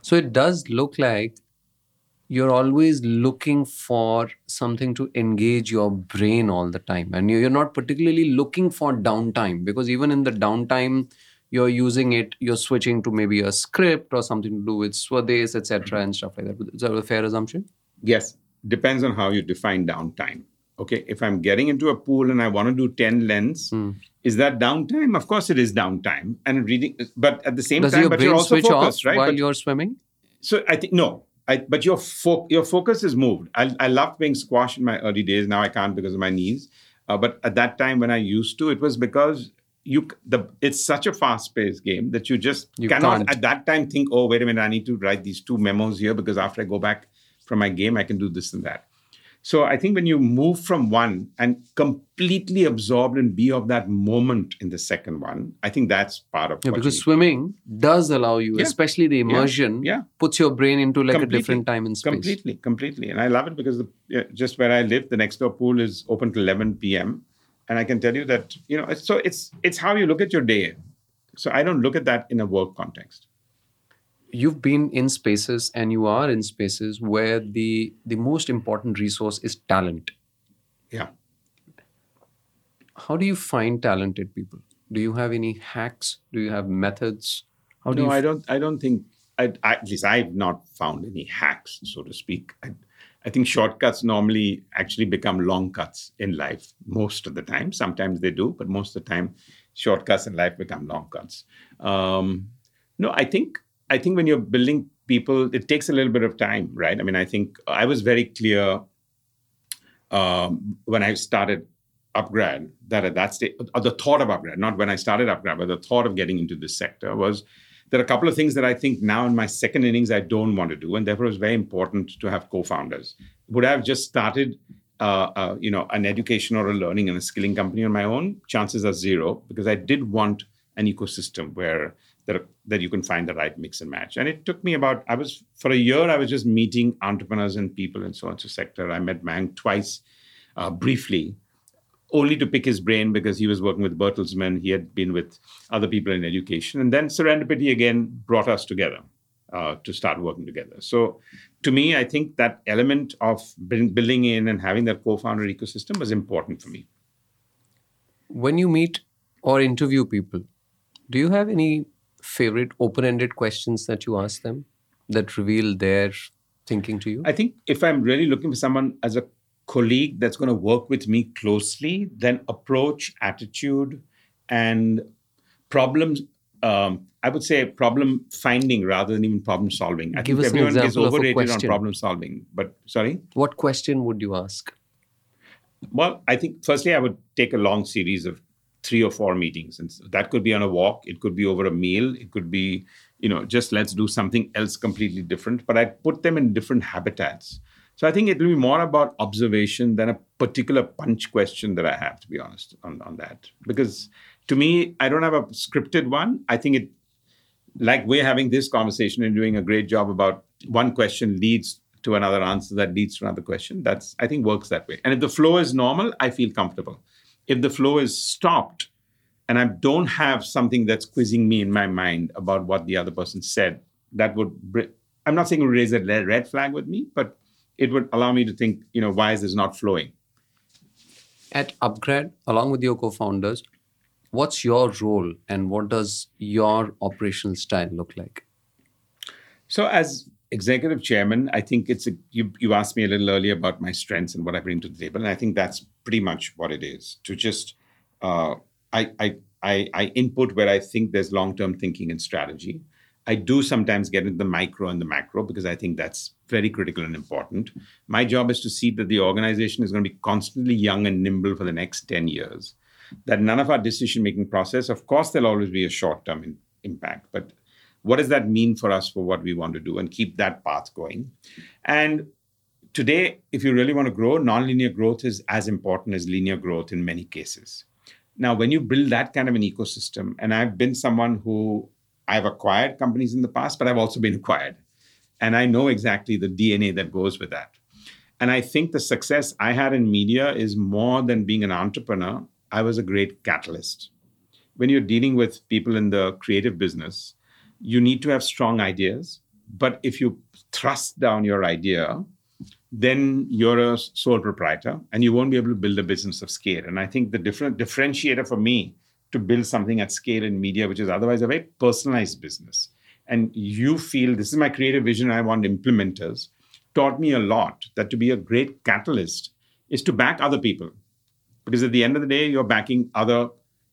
So it does look like you're always looking for something to engage your brain all the time. And you- you're not particularly looking for downtime because even in the downtime, you're using it, you're switching to maybe a script or something to do with Swades, etc., and stuff like that. Is that a fair assumption? Yes, depends on how you define downtime. Okay, if I'm getting into a pool and I want to do 10 lens, Hmm. is that downtime? Of course, it is downtime. And reading, but at the same Does time, your but you're brain also switch off focused, right? while But- you're swimming? So I think no, I, but your fo- your focus is moved. I, I loved playing squash in my early days. Now I can't because of my knees. Uh, but at that time when I used to, it was because you the it's such a fast paced game that you just You cannot can't. at that time think, oh wait a minute, I need to write these two memos here because after I go back from my game, I can do this and that. So I think when you move from one and completely absorbed and be of that moment in the second one, I think that's part of Yeah, because swimming does allow you, Yeah. especially the immersion, yeah. puts your brain into like Completely. a different time and space. Completely, completely. And I love it because the, just where I live, the next door pool is open till 11 p.m. And I can tell you that, you know, so it's it's how you look at your day. So I don't look at that in a work context. You've been in spaces and you are in spaces where the the most important resource is talent. Yeah. How do you find talented people? Do you have any hacks? Do you have methods? How do no, you I don't. I don't think. I, I, at least I've not found any hacks, so to speak. I, I think shortcuts normally actually become long cuts in life most of the time. Sometimes they do, but most of the time, shortcuts in life become long cuts. Um, no, I think I think when you're building people, it takes a little bit of time, right? I mean, I think I was very clear um, when I started upgrad that at that stage, or the thought of upgrad, not when I started upgrad, but the thought of getting into this sector was there are a couple of things that I think now in my second innings I don't want to do, and therefore it's very important to have co-founders. Would I have just started, uh, uh, you know, an education or a learning and a skilling company on my own? Chances are zero because I did want an ecosystem where that that you can find the right mix and match. And it took me about I was for a year I was just meeting entrepreneurs and people and so on so sector. I met Mayank twice, uh, briefly only to pick his brain because he was working with Bertelsmann. He had been with other people in education. And then serendipity again brought us together uh, to start working together. So to me, I think that element of building in and having that co founder ecosystem was important for me. when you meet or interview people, do you have any favorite open-ended questions that you ask them that reveal their thinking to you? I think if I'm really looking for someone as a colleague that's going to work with me closely, then approach, attitude, and problems. Um, I would say problem finding rather than even problem solving. I Give think everyone gets example of a overrated on problem solving. But sorry. what question would you ask? Well, I think firstly, I would take a long series of three or four meetings, and that could be on a walk, it could be over a meal, it could be, you know, just let's do something else completely different. But I'd put them in different habitats So I think it will be more about observation than a particular punch question that I have, to be honest, on, on that. Because to me, I don't have a scripted one. I think it, like we're having this conversation and doing a great job about one question leads to another answer that leads to another question. That's, I think, works that way. And if the flow is normal, I feel comfortable. If the flow is stopped and I don't have something that's quizzing me in my mind about what the other person said, that would, I'm not saying it would raise a red flag with me, but it would allow me to think, you know, why is this not flowing? At Upgrad, along with your co-founders, what's your role and what does your operational style look like? So as executive chairman, I think it's a, you, you asked me a little earlier about my strengths and what I bring to the table. And I think that's pretty much what it is to just, uh, I, I, I, I input where I think there's long-term thinking and strategy. I do sometimes get into the micro and the macro because I think that's very critical and important. My job is to see that the organization is going to be constantly young and nimble for the next 10 years. That none of our decision making process, of course, there'll always be a short term impact, but what does that mean for us for what we want to do and keep that path going? And today, if you really want to grow, nonlinear growth is as important as linear growth in many cases. Now, when you build that kind of an ecosystem, and I've been someone who I've acquired companies in the past, but I've also been acquired. And I know exactly the DNA that goes with that. And I think the success I had in media is more than being an entrepreneur. I was a great catalyst. When you're dealing with people in the creative business, you need to have strong ideas. But if you thrust down your idea, then you're a sole proprietor and you won't be able to build a business of scale. And I think the different differentiator for me to build something at scale in media, which is otherwise a very personalized business. And you feel this is my creative vision, I want implementers, taught me a lot that to be a great catalyst is to back other people. Because at the end of the day, you're backing other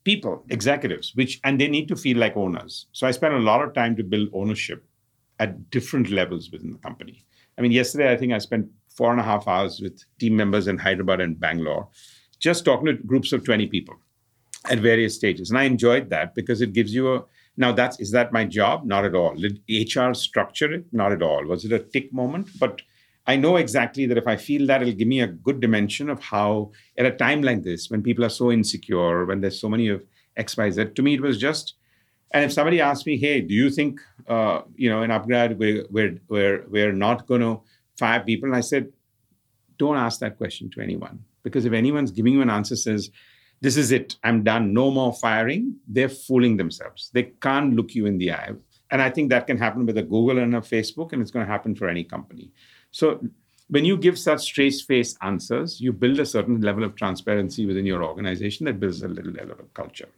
people, executives, which and they need to feel like owners. So I spent a lot of time to build ownership at different levels within the company. I mean, yesterday I think I spent four and a half hours with team members in Hyderabad and Bangalore, just talking to groups of 20 people at various stages. And I enjoyed that because it gives you a now that's is that my job? Not at all. Did HR structure it? Not at all. Was it a tick moment? But I know exactly that if I feel that, it'll give me a good dimension of how, at a time like this, when people are so insecure, when there's so many of X, Y, Z, to me it was just. And if somebody asked me, "Hey, do you think, uh, you know, in Upgrad we're we're we're we're not going to fire people?" And I said, "Don't ask that question to anyone because if anyone's giving you an answer says." this is it, I'm done, no more firing, they're fooling themselves. They can't look you in the eye. And I think that can happen with a Google and a Facebook, and it's going to happen for any company. So when you give such straight face answers, you build a certain level of transparency within your organization that builds a little level of culture.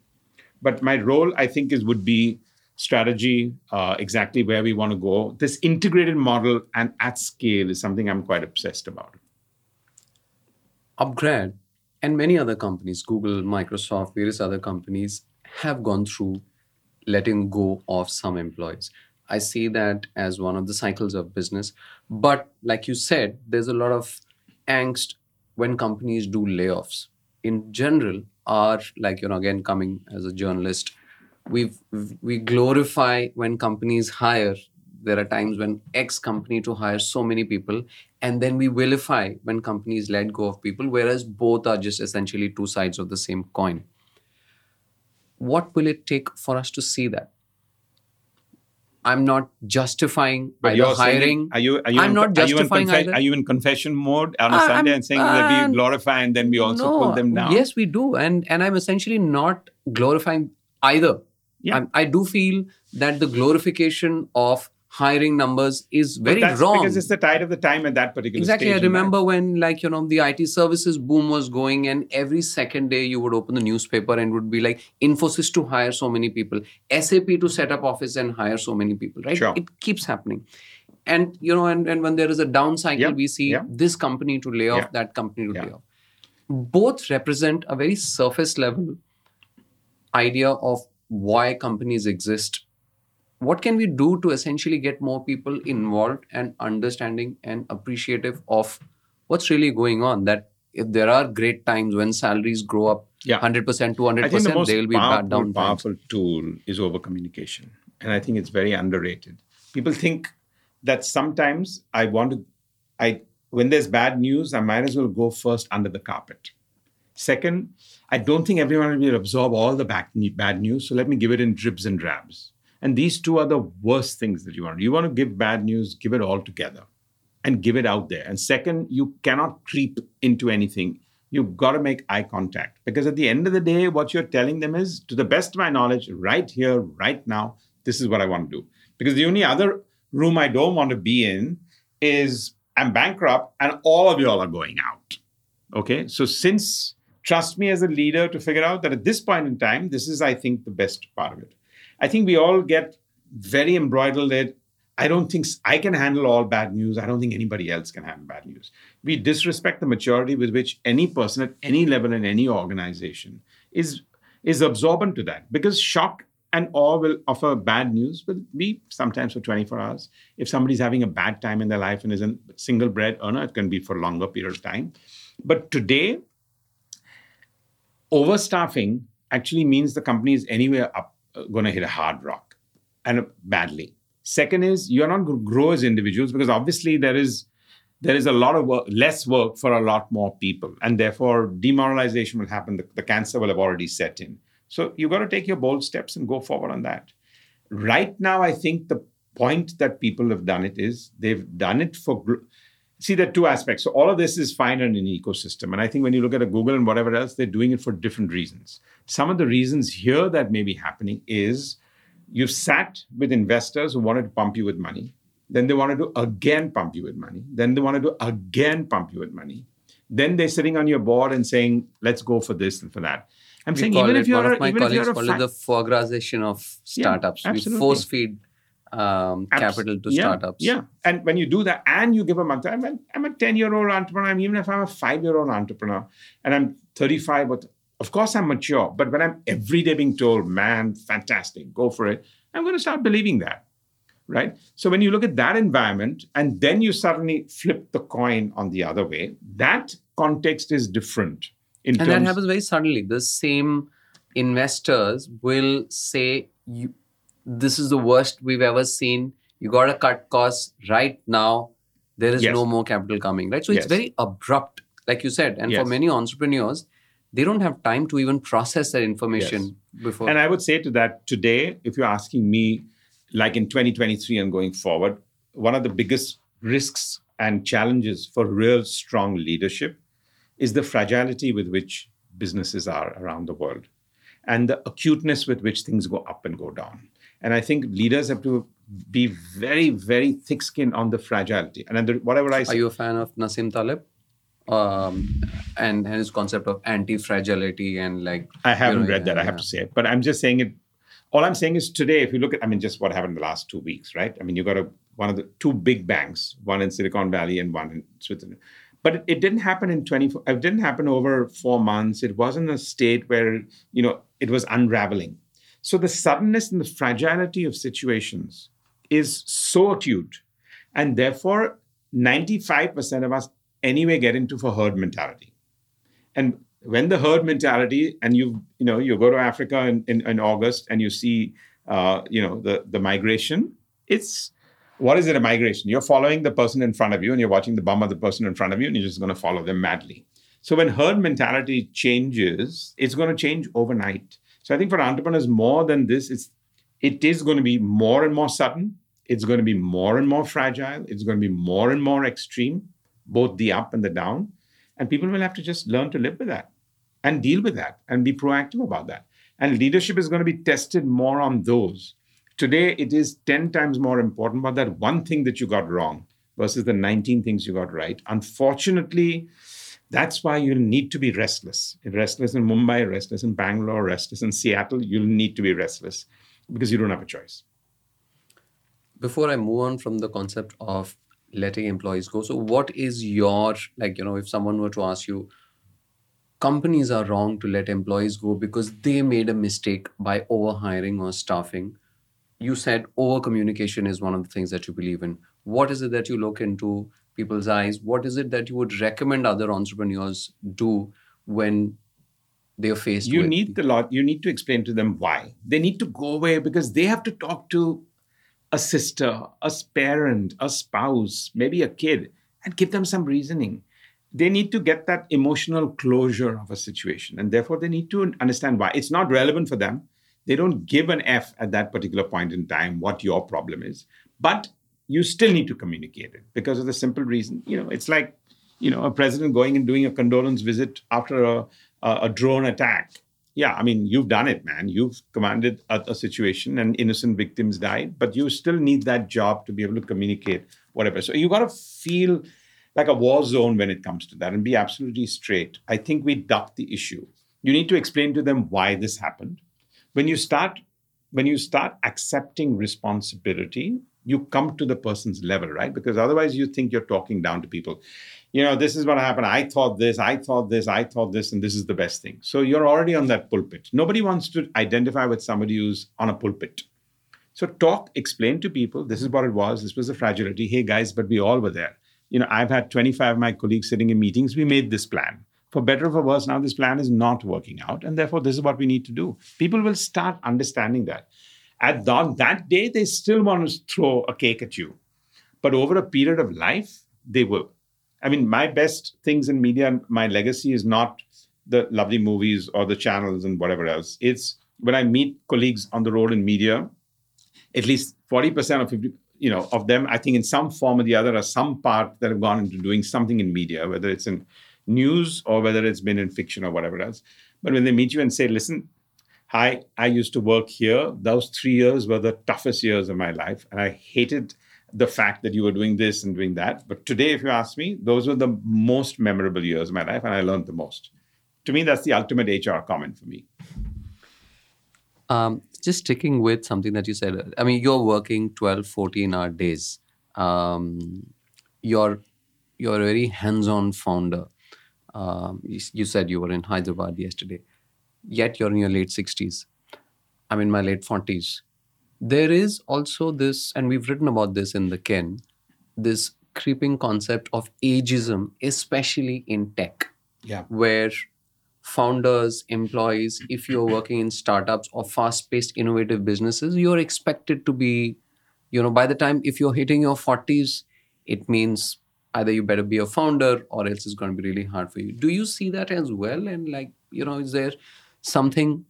But my role, I think, is would be strategy, uh, exactly where we want to go. This integrated model and at scale is something I'm quite obsessed about. Upgrad and many other companies, Google, Microsoft, various other companies, have gone through letting go of some employees. I see that as one of the cycles of business. But like you said, there's a lot of angst when companies do layoffs. In general, are like, you know, again, coming as a journalist, we we glorify when companies hire there are times when X company to hire so many people, and then we vilify when companies let go of people, whereas both are just essentially two sides of the same coin. What will it take for us to see that? I'm not justifying but either hiring. are you? Are you? I'm in, not justifying are you, either. are you in confession mode on a uh, Sunday I'm, and saying uh, that we glorify and then we also no, pull them down? Yes, we do, and and I'm essentially not glorifying either. Yeah. I'm, I do feel that the glorification of hiring numbers is very wrong because it's the tide of the time at that particular exactly i remember when like you know the it services boom was going and every second day you would open the newspaper and would be like infosys to hire so many people sap to set up office and hire so many people right sure. it keeps happening and you know and, and when there is a down cycle yep. we see yep. this company to lay off yep. that company to lay off both represent a very surface level idea of why companies exist what can we do to essentially get more people involved and understanding and appreciative of what's really going on that if there are great times when salaries grow up yeah. 100% 200% I think the most there will be powerful, bad down powerful times. tool is over communication and i think it's very underrated people think that sometimes i want to i when there's bad news, I might as well go first under the carpet. Second, I don't think everyone will absorb all the bad news, so let me give it in dribs and drabs. And these two are the worst things that you want. You want to give bad news, give it all together and give it out there. And second, you cannot creep into anything. You've got to make eye contact because at the end of the day, what you're telling them is, to the best of my knowledge, right here, right now, this is what I want to do. Because the only other room I don't want to be in is I'm bankrupt and all of y'all are going out. Okay. So, since trust me as a leader to figure out that at this point in time, this is, I think, the best part of it. I think we all get very embroiled that I don't think I can handle all bad news. I don't think anybody else can handle bad news. We disrespect the maturity with which any person at any level in any organization is is absorbent to that because shock and awe will offer bad news will be sometimes for 24 hours. If somebody's having a bad time in their life and is a single bread earner, oh it can be for a longer period of time. But today, overstaffing actually means the company is anywhere up going to hit a hard rock and badly. Second is you're not going to grow as individuals because obviously there is there is a lot of work, less work for a lot more people, and therefore demoralization will happen. The, the cancer will have already set in. So you've got to take your bold steps and go forward on that. Right now, I think the point that people have done it is they've done it for. See, there are two aspects. So all of this is fine in an ecosystem, and I think when you look at a Google and whatever else, they're doing it for different reasons. Some of the reasons here that may be happening is you've sat with investors who wanted to pump you with money. Then they wanted to again pump you with money. Then they wanted to again pump you with money. Then they're sitting on your board and saying, let's go for this and for that. I'm we saying even if you're one of my even colleagues call it the foie of startups. Yeah, we force feed um, capital to yeah, startups. Yeah, and when you do that, and you give a month, I'm a, I'm a ten year old entrepreneur. I'm, even if I'm a five year old entrepreneur, and I'm 35, but of course I'm mature. But when I'm every day being told, "Man, fantastic, go for it," I'm going to start believing that, right? So when you look at that environment, and then you suddenly flip the coin on the other way, that context is different and terms- that happens very suddenly. The same investors will say, you, "This is the worst we've ever seen. You got to cut costs right now. There is yes. no more capital coming." Right. So yes. it's very abrupt, like you said. And yes. for many entrepreneurs, they don't have time to even process that information before. And I would say to that today, if you're asking me, like in 2023 and going forward, one of the biggest risks and challenges for real strong leadership is the fragility with which businesses are around the world and the acuteness with which things go up and go down. And I think leaders have to be very, very thick skinned on the fragility. And whatever I say. Are you a fan of Nassim Taleb? Um, and, his concept of anti-fragility and like I haven't you know, read that. Yeah. I have to say it, but I'm just saying it. All I'm saying is today, if you look at, I mean, just what happened in the last two weeks, right? I mean, you got a one of the two big banks, one in Silicon Valley and one in Switzerland, but it, didn't happen in 24 it didn't happen over four months it wasn't a state where you know it was unraveling so the suddenness and the fragility of situations is so acute and therefore 95% of us anyway get into for herd mentality and when the herd mentality and you you know you go to africa in, in, in august and you see uh, you know the the migration it's what is it a migration? You're following the person in front of you and you're watching the bum of the person in front of you and you're just going to follow them madly. So when herd mentality changes, it's going to change overnight. So I think for entrepreneurs, more than this, it's it is going to be more and more sudden. It's going to be more and more fragile. It's going to be more and more extreme, both the up and the down. And people will have to just learn to live with that and deal with that and be proactive about that. And leadership is going to be tested more on those Today, it is 10 times more important about that one thing that you got wrong versus the 19 things you got right. Unfortunately, that's why you'll need to be restless. Restless in Mumbai, restless in Bangalore, restless in Seattle, you'll need to be restless because you don't have a choice. Before I move on from the concept of letting employees go, so what is your, like, you know, if someone were to ask you, companies are wrong to let employees go because they made a mistake by overhiring or staffing you said over communication is one of the things that you believe in. What is it that you look into people's eyes? What is it that you would recommend other entrepreneurs do when they're faced you with? need the lot you need to explain to them why they need to go away because they have to talk to a sister a parent a spouse maybe a kid and give them some reasoning. They need to get that emotional closure of a situation, and therefore they need to understand why. It's not relevant for them. They don't give an F at that particular point in time what your problem is, but you still need to communicate it because of the simple reason, you know, it's like, you know, a president going and doing a condolence visit after a, a, a drone attack. Yeah, I mean, you've done it, man. You've commanded a, a situation and innocent victims died, but you still need that job to be able to communicate whatever. So you got to feel like a war zone when it comes to that and be absolutely straight. I think we duck the issue. You need to explain to them why this happened. When you start when you start accepting responsibility, you come to the person's level, right? Because otherwise you think you're talking down to people. You know, this is what happened. I thought this, I thought this, I thought this, and this is the best thing. So you're already on that pulpit. Nobody wants to identify with somebody who's on a pulpit. So talk, explain to people, this is what it was, this was a fragility. Hey guys, but we all were there. You know, I've had 25 of my colleagues sitting in meetings. We made this plan. For better or for worse, now this plan is not working out. And therefore, this is what we need to do. People will start understanding that. At that, that day, they still want to throw a cake at you. But over a period of life, they will. I mean, my best things in media, my legacy is not the lovely movies or the channels and whatever else. It's when I meet colleagues on the road in media, at least 40% of 50, you know, of them, I think in some form or the other, are some part that have gone into doing something in media, whether it's in news or whether it's been in fiction or whatever else. But when they meet you and say, listen, hi, I used to work here. Those three years were the toughest years of my life. And I hated the fact that you were doing this and doing that. But today, if you ask me, those were the most memorable years of my life, and I learned the most. To me, that's the ultimate HR comment for me. Um, just sticking with something that you said, I mean, you're working 12, 14 hour days. Um, you're, you're a very hands on founder. Um, you, you said you were in Hyderabad yesterday yet you're in your late 60s. I'm in my late 40s. There is also this, and we've written about this in the Ken, this creeping concept of ageism, especially in tech. Yeah. Where founders, employees, if you're working in startups or fast paced innovative businesses, you're expected to be, you know, by the time if you're hitting your 40s, it means either you better be a founder or else it's going to be really hard for you. Do you see that as well? And like, you know, is there something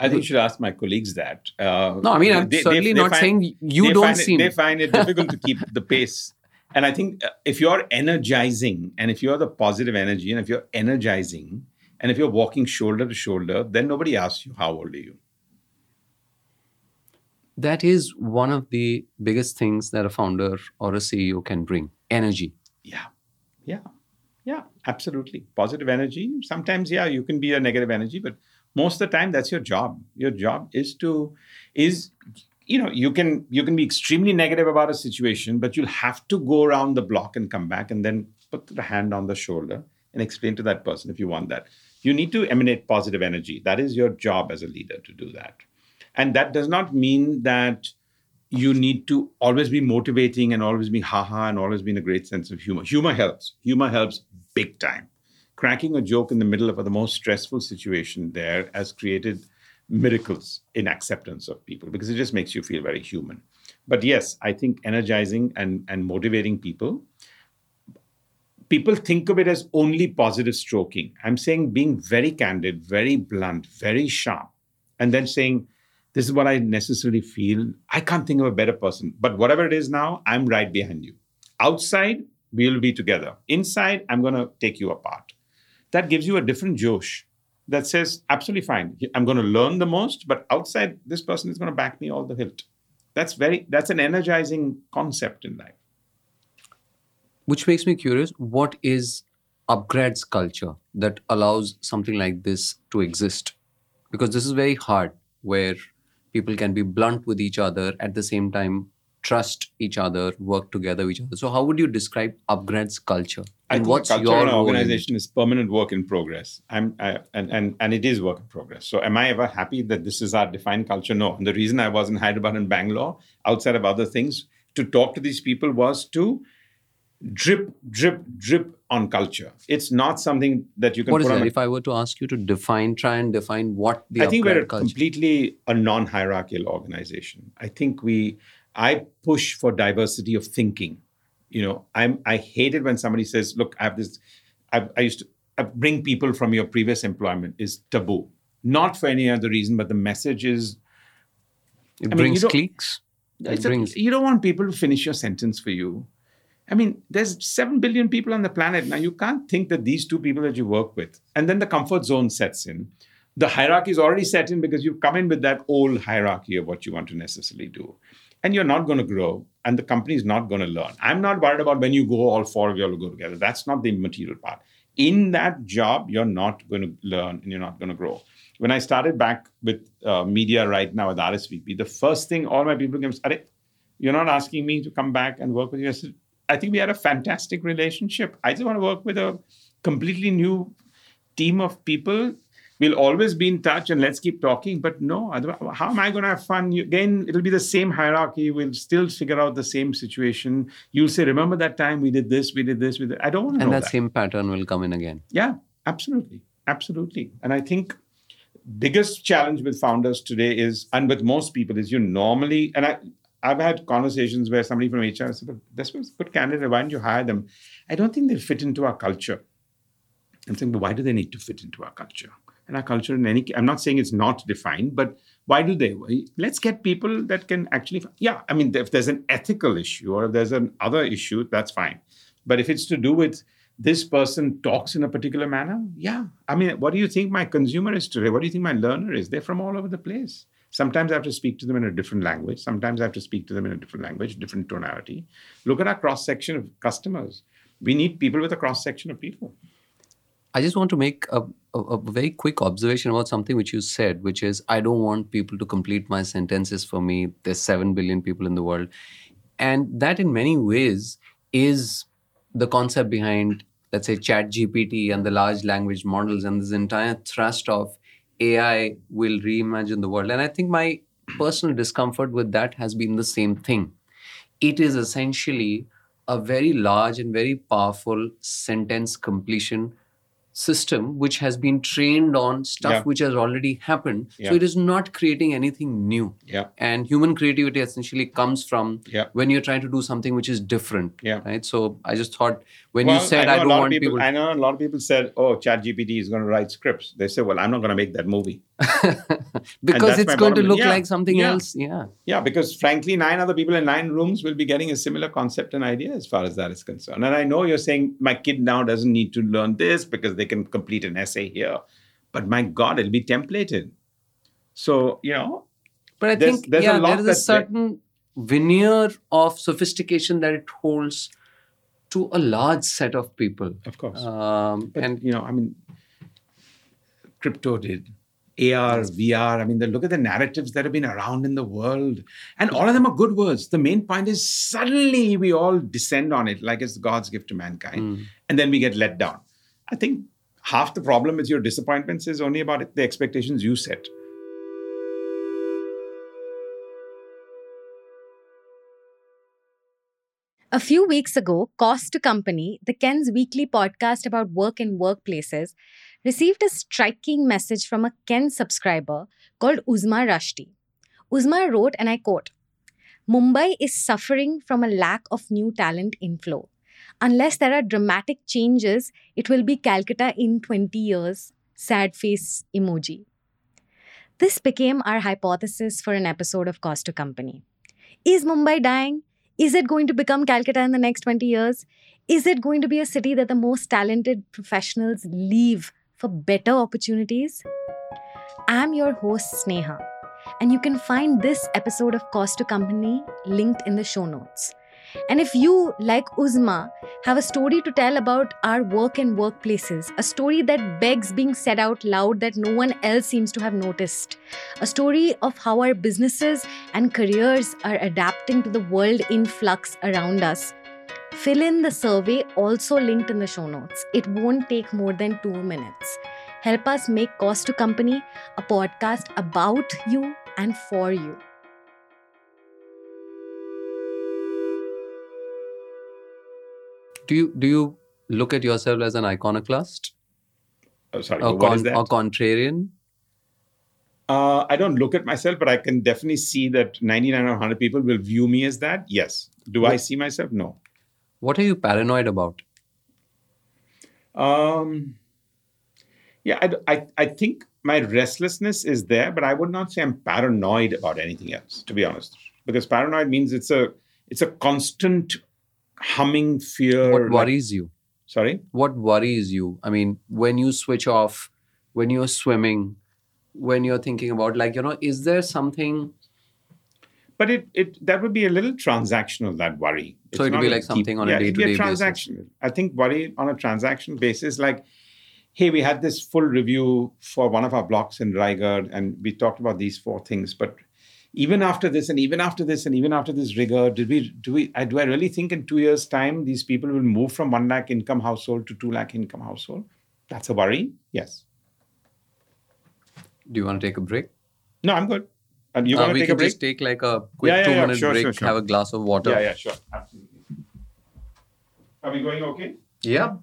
I think you should ask my colleagues that. Uh, no, I mean, I'm they, certainly they, they not find, saying you don't seem. It, they find it difficult to keep *laughs* the pace. And I think uh, if you're energizing and if you're the positive energy and if you're energizing and if you're walking shoulder to shoulder, then nobody asks you, how old are you? That is one of the biggest things that a founder or a CEO can bring energy. Yeah. Yeah. Yeah, absolutely. Positive energy. Sometimes, yeah, you can be a negative energy, but most of the time that's your job. Your job is to is you know you can you can be extremely negative about a situation but you'll have to go around the block and come back and then put the hand on the shoulder and explain to that person if you want that. You need to emanate positive energy. That is your job as a leader to do that. And that does not mean that you need to always be motivating and always be haha and always be in a great sense of humor. Humor helps. Humor helps big time cracking a joke in the middle of the most stressful situation there has created miracles in acceptance of people because it just makes you feel very human. But yes, I think energizing and, and motivating people, people think of it as only positive stroking. I'm saying being very candid, very blunt, very sharp, and then saying, this is what I necessarily feel. I can't think of a better person. But whatever it is now, I'm right behind you. Outside, we'll be together. Inside, I'm going to take you apart that gives you a different Josh that says, absolutely fine. I'm going to learn the most, but outside, this person is going to back me all the hilt. That's very, that's an energizing concept in life. Which makes me curious what is upGrad's culture that allows something like this to exist? Because this is very hard where people can be blunt with each other at the same time trust each other, work together with each other. So, how would you describe upGrad's culture? And what's culture in organization is permanent work in progress. I'm, I, and, and, and it is work in progress. So, am I ever happy that this is our defined culture? No. And the reason I was in Hyderabad and Bangalore, outside of other things, to talk to these people was to drip, drip, drip on culture. It's not something that you can. What is that? A, if I were to ask you to define, try and define what the I think we're culture. completely a non-hierarchical organization. I think we I push for diversity of thinking. You know, I'm I hate it when somebody says, "Look, I have this." I, I used to I bring people from your previous employment is taboo, not for any other reason, but the message is. It I brings cliques. It a- brings. you don't want people to finish your sentence for you. I mean, there's seven billion people on the planet now. You can't think that these two people that you work with, and then the comfort zone sets in. The hierarchy is already set in because you've come in with that old hierarchy of what you want to necessarily do, and you're not going to grow, and the company is not going to learn. I'm not worried about when you go, all four of you all go together. That's not the material part. In that job, you're not going to learn and you're not going to grow. When I started back with uh, media right now with RSVP, the first thing all my people came, Are, you're not asking me to come back and work with you. I said, I think we had a fantastic relationship. I just want to work with a completely new team of people. We'll always be in touch and let's keep talking. But no, how am I going to have fun? You, again, it'll be the same hierarchy. We'll still figure out the same situation. You'll say, remember that time we did this, we did this, we did. I don't want to And know that that. same pattern will come in again. Yeah, absolutely. Absolutely. And I think biggest challenge with founders today is, and with most people, is you normally, and I, I've had conversations where somebody from HR said, "But this was a good candidate. Why didn't you hire them? I don't think they fit into our culture. I'm saying, but why do they need to fit into our culture? And our culture, in any, I'm not saying it's not defined, but why do they? Let's get people that can actually, yeah. I mean, if there's an ethical issue or if there's an other issue, that's fine. But if it's to do with this person talks in a particular manner, yeah. I mean, what do you think my consumer is today? What do you think my learner is? They're from all over the place. Sometimes I have to speak to them in a different language. Sometimes I have to speak to them in a different language, different tonality. Look at our cross section of customers. We need people with a cross section of people. I just want to make a, a, a very quick observation about something which you said, which is I don't want people to complete my sentences for me. There's 7 billion people in the world. And that, in many ways, is the concept behind, let's say, ChatGPT and the large language models and this entire thrust of AI will reimagine the world. And I think my personal discomfort with that has been the same thing. It is essentially a very large and very powerful sentence completion system which has been trained on stuff Yeah. which has already happened Yeah. so it is not creating anything new Yeah. and human creativity essentially comes from Yeah. when you're trying to do something which is different Yeah. right so i just thought when Well, you said i, a don't want people, people, I know a lot of people said, "Oh, ChatGPT is going to write scripts." They say, "Well, I'm not going to make that movie." *laughs* because it's going to look Yeah. like something Yeah. else yeah Yeah, because frankly, nine other people in nine rooms will be getting a similar concept and idea as far as that is concerned. And I know you're saying my kid now doesn't need to learn this because they can complete an essay here, but my God, it'll be templated. So you know, but i There's- think there's a yeah lot there is a there. certain veneer of sophistication that it holds to a large set of people of course, um, but and you know, I mean, crypto did. AR, VR. I mean, the, look at the narratives that have been around in the world, and all of them are good words. The main point is suddenly we all descend on it like it's God's gift to mankind. Mm. and then we get let down. I think half the problem with your disappointments is only about the expectations you set. A few weeks ago, Cost to Company, the Ken's weekly podcast about work and workplaces, received a striking message from a Ken subscriber called Uzma Rashti. Uzma wrote, and I quote Mumbai is suffering from a lack of new talent inflow. Unless there are dramatic changes, it will be Calcutta in 20 years. Sad face emoji. This became our hypothesis for an episode of Cost to Company. Is Mumbai dying? Is it going to become Calcutta in the next 20 years? Is it going to be a city that the most talented professionals leave for better opportunities? I'm your host, Sneha, and you can find this episode of Cost to Company linked in the show notes. And if you, like Uzma, have a story to tell about our work and workplaces, a story that begs being said out loud that no one else seems to have noticed, a story of how our businesses and careers are adapting to the world in flux around us, fill in the survey also linked in the show notes. It won't take more than two minutes. Help us make Cost to Company a podcast about you and for you. Do you do you look at yourself as an iconoclast Oh, sorry, or, what is con- or contrarian uh, I don't look at myself, but I can definitely see that 99 or 100 people will view me as that. Yes. Do I see myself? No. What are you paranoid about? Um, yeah, I, I, I think my restlessness is there, but I would not say I'm paranoid about anything else, to be honest. Because paranoid means it's a it's a constant humming fear. What like- worries you? sorry. What worries you? I mean, when you switch off, when you're swimming, when you're thinking about, like, you know, is there something? But it, it that would be a little transactional, that worry. So it'd be like deep- something on a yeah, it'd be day-to-day basis. transactional. I think worry on a transaction basis, like, hey, we had this full review for one of our blocks in Raigad, and we talked about these four things. But even after this, and even after this, and even after this rigor, did we do we do I really think in two years' time these people will move from one lakh income household to two lakh income household? That's a worry. Yes. Do you want to take a break? No, I'm good. And you Uh, want to take a break? just take like a quick Yeah, yeah, two yeah, minute sure, break, sure, sure. have a glass of water. Yeah, yeah, sure. Absolutely. Are we going okay? Yeah.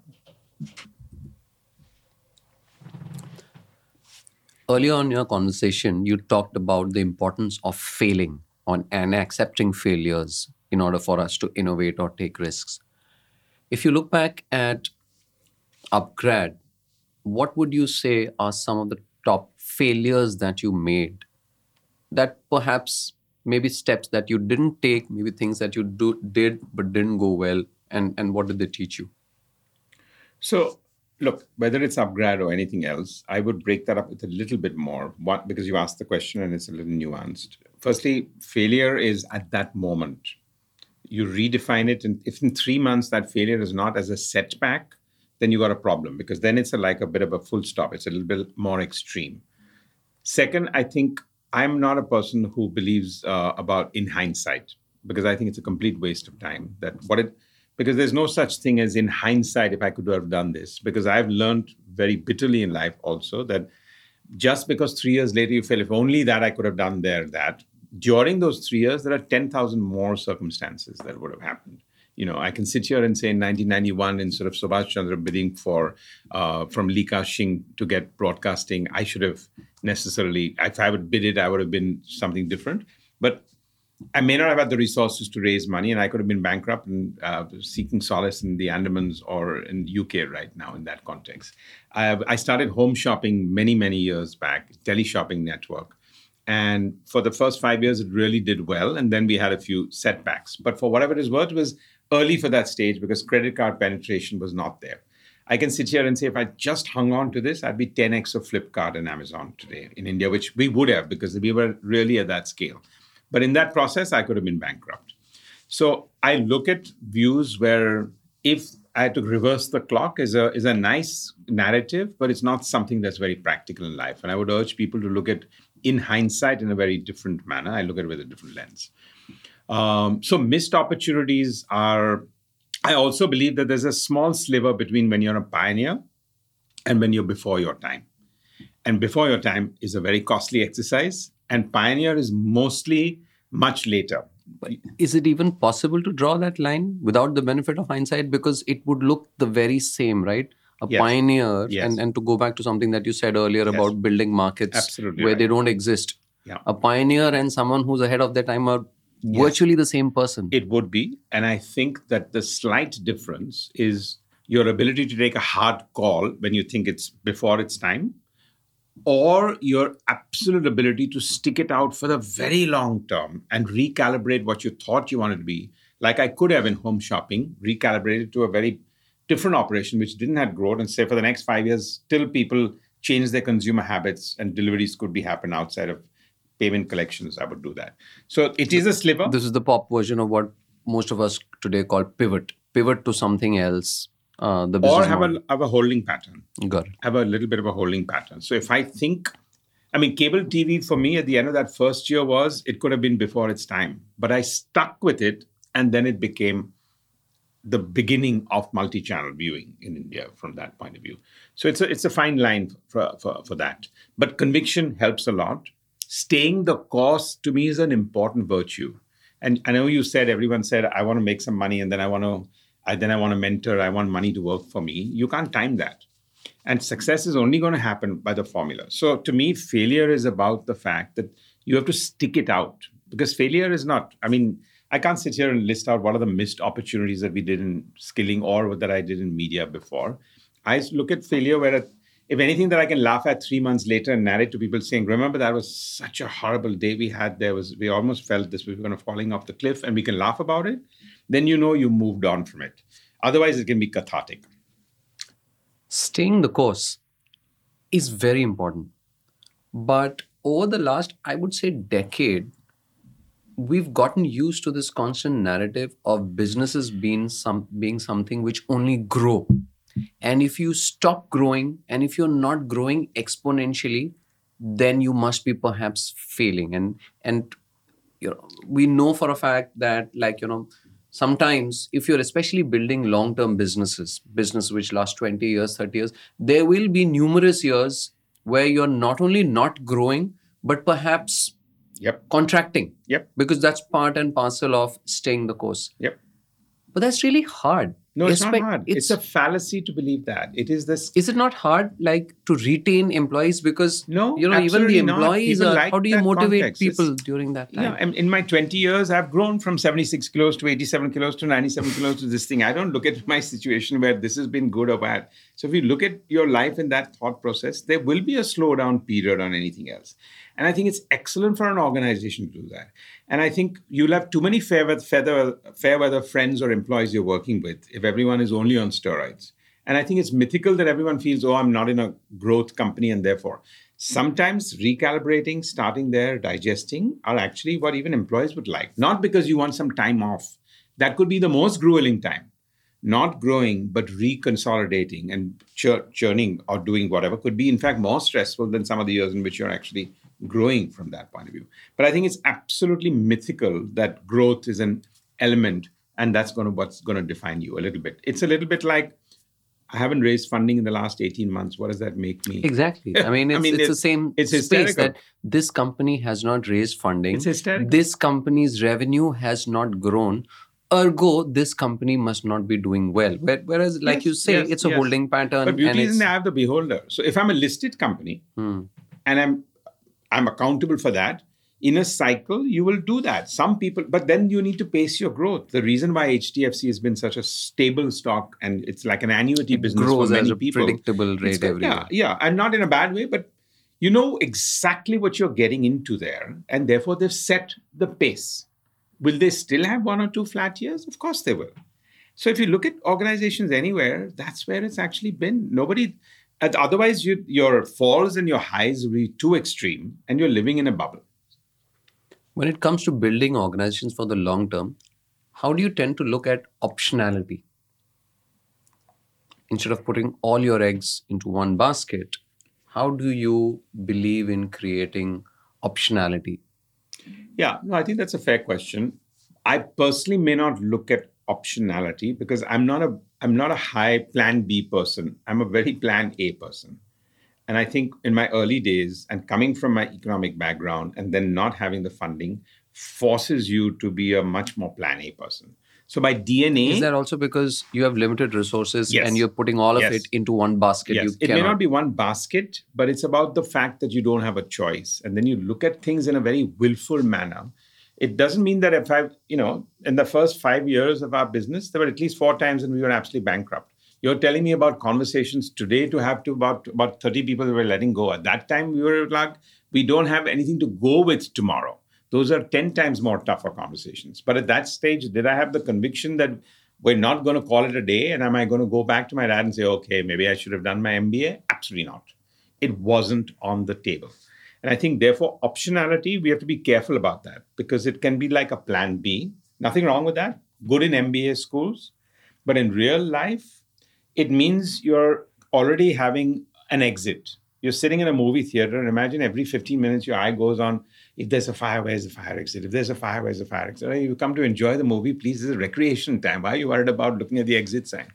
Earlier on in your conversation, you talked about the importance of failing on and accepting failures in order for us to innovate or take risks. If you look back at upGrad, what would you say are some of the top failures that you made that perhaps maybe steps that you didn't take, maybe things that you do, did but didn't go well, and, and what did they teach you? So, look, whether it's upGrad or anything else, I would break that up with a little bit more. What because you asked the question and it's a little nuanced. Firstly, failure is at that moment. You redefine it, and if in three months that failure is not as a setback, then you got a problem because then it's a, like a bit of a full stop. It's a little bit more extreme. Second, I think I'm not a person who believes uh, about in hindsight because I think it's a complete waste of time. That what it because there's no such thing as in hindsight if I could have done this because I've learned very bitterly in life also that just because three years later you feel if only that I could have done there that during those three years there are ten thousand more circumstances that would have happened you know, I can sit here and say in 1991, instead of Subhash Chandra bidding for uh, from Li Ka-shing to get broadcasting, I should have necessarily, if I would bid it, I would have been something different. But I may not have had the resources to raise money, and I could have been bankrupt and uh, seeking solace in the Andamans or in UK right now in that context. I, have, I started home shopping many, many years back, teleshopping network. And for the first five years, it really did well. And then we had a few setbacks. But for whatever it is worth, it was early for that stage because credit card penetration was not there. I can sit here and say if I just hung on to this, I'd be 10x of Flipkart and Amazon today in India, which we would have because we were really at that scale. But in that process, I could have been bankrupt. So I look at views where if I had to reverse the clock is a is a nice narrative, but it's not something that's very practical in life. And I would urge people to look at in hindsight in a very different manner. I look at it with a different lens. Um, so missed opportunities are. I also believe that there's a small sliver between when you're a pioneer and when you're before your time. And before your time is a very costly exercise, and pioneer is mostly much later. But is it even possible to draw that line without the benefit of hindsight? Because it would look the very same, right? A Yes. pioneer, Yes. and, and to go back to something that you said earlier Yes. about building markets Absolutely where right. they don't exist. Yeah. A pioneer and someone who's ahead of their time are virtually the same person. It would be. And I think that the slight difference is your ability to take a hard call when you think it's before its time, or your absolute ability to stick it out for the very long term and recalibrate what you thought you wanted to be. Like I could have in home shopping, recalibrated to a very different operation which didn't have growth and say for the next five years, till people change their consumer habits and deliveries could be happen outside of payment collections. I would do that. So it is a sliver. this is the pop version of what most of us today call pivot. Pivot to something else. Uh, the or have model. a, have a holding pattern. Got it. have a little bit of a holding pattern. So if i think i mean cable tv for me at the end of that first year was it could have been before its time. But i stuck with it and then it became the beginning of multi-channel viewing in india from that point of view. So it's a, it's a fine line for, for, for that. But conviction helps a lot. Staying the course to me is an important virtue. And i know you said everyone said i want to make some money and then i want to I, then I want to mentor, I want money to work for me. You can't time that. And success is only going to happen by the formula. So to me, failure is about the fact that you have to stick it out because failure is not, I mean, I can't sit here and list out what are the missed opportunities that we did in skilling or that I did in media before. I look at failure where, if anything, that I can laugh at three months later and narrate to people saying, "Remember that was such a horrible day we had. There was we almost felt this we were going to falling off the cliff, and we can laugh about it." Then you know you moved on from it. Otherwise, it can be cathartic. Staying the course is very important, but over the last, I would say, decade, we've gotten used to this constant narrative of businesses being some being something which only grow and if you stop growing and if you're not growing exponentially then you must be perhaps failing and and you know we know for a fact that like you know sometimes if you're especially building long term businesses business which last 20 years 30 years there will be numerous years where you're not only not growing but perhaps Yep. contracting Yep. because that's part and parcel of staying the course Yep. but that's really hard No, it's Espe- not hard. It's, it's- a fallacy to believe that. It is this. is it not hard like to retain employees because No, you know even the employees are like how do you motivate context. It's- people during that time Yeah, in my 20 years, I've grown from 76 kilos to 87 kilos to 97 kilos to this thing. I don't look at *laughs* my situation where this has been good or bad. So if you look at your life in that thought process, there will be a slowdown period on anything else. And I think it's excellent for an organization to do that. And I think you'll have too many fair weather, fair weather friends or employees you're working with if everyone is only on steroids. And I think it's mythical that everyone feels, oh, I'm not in a growth company, and therefore sometimes recalibrating, starting there, digesting are actually what even employees would like. Not because you want some time off. That could be the most grueling time. Not growing, but reconsolidating and chur- churning or doing whatever could be, in fact, more stressful than some of the years in which you're actually growing from that point of view. But I think it's absolutely mythical that growth is an element, and that's going to what's going to define you a little bit. It's a little bit like I haven't raised funding in the last 18 months. What does that make me? exactly i mean *laughs* I it's, mean, it's the same it's space hysterical. that this company has not raised funding It's hysterical. this company's revenue has not grown ergo this company must not be doing well Where- whereas like Yes, you say yes, it's a yes. holding pattern But beauty and is it's in the eye of the beholder. So if I'm a listed company Hmm. and I'm I'm accountable for that, in a cycle, you will do that. Some people, but then you need to pace your growth. The reason why HDFC has been such a stable stock and it's like an annuity business grows for many people. predictable rate every yeah, year yeah, and not in a bad way, but you know exactly what you're getting into there, and therefore they've set the pace. Will they still have one or two flat years? Of course they will. So if you look at organizations anywhere, that's where it's actually been. Nobody, and otherwise you, your falls and your highs will be too extreme, and you're living in a bubble. When it comes to building organizations for the long term, how do you tend to look at optionality? Instead of putting all your eggs into one basket, how do you believe in creating optionality? Yeah, no, I think that's a fair question. I personally may not look at optionality because I'm not a I'm not a high plan B person. I'm a very plan A person. And I think in my early days and coming from my economic background and then not having the funding forces you to be a much more plan A person. So by DNA Is that also because you have limited resources Yes. and you're putting all of Yes. it into one basket? Yes, it may not be one basket, but it's about the fact that you don't have a choice. And then you look at things in a very willful manner. It doesn't mean that if I, you know, in the first five years of our business, there were at least four times when we were absolutely bankrupt. You're telling me about conversations today to have to about about 30 people we were letting go. At that time, we were like, we don't have anything to go with tomorrow. Those are 10 times more tougher conversations. But at that stage, did I have the conviction that we're not going to call it a day? And am I going to go back to my dad and say, okay, maybe I should have done my MBA? Absolutely not. It wasn't on the table. And I think, therefore, optionality, we have to be careful about that because it can be like a plan B. Nothing wrong with that. Good in MBA schools. But in real life, it means you're already having an exit. You're sitting in a movie theater and imagine every 15 minutes your eye goes on. If there's a fire, where's the fire exit? If there's a fire, where's the fire exit? You come to enjoy the movie, please. This is recreation time. Why are you worried about looking at the exit sign?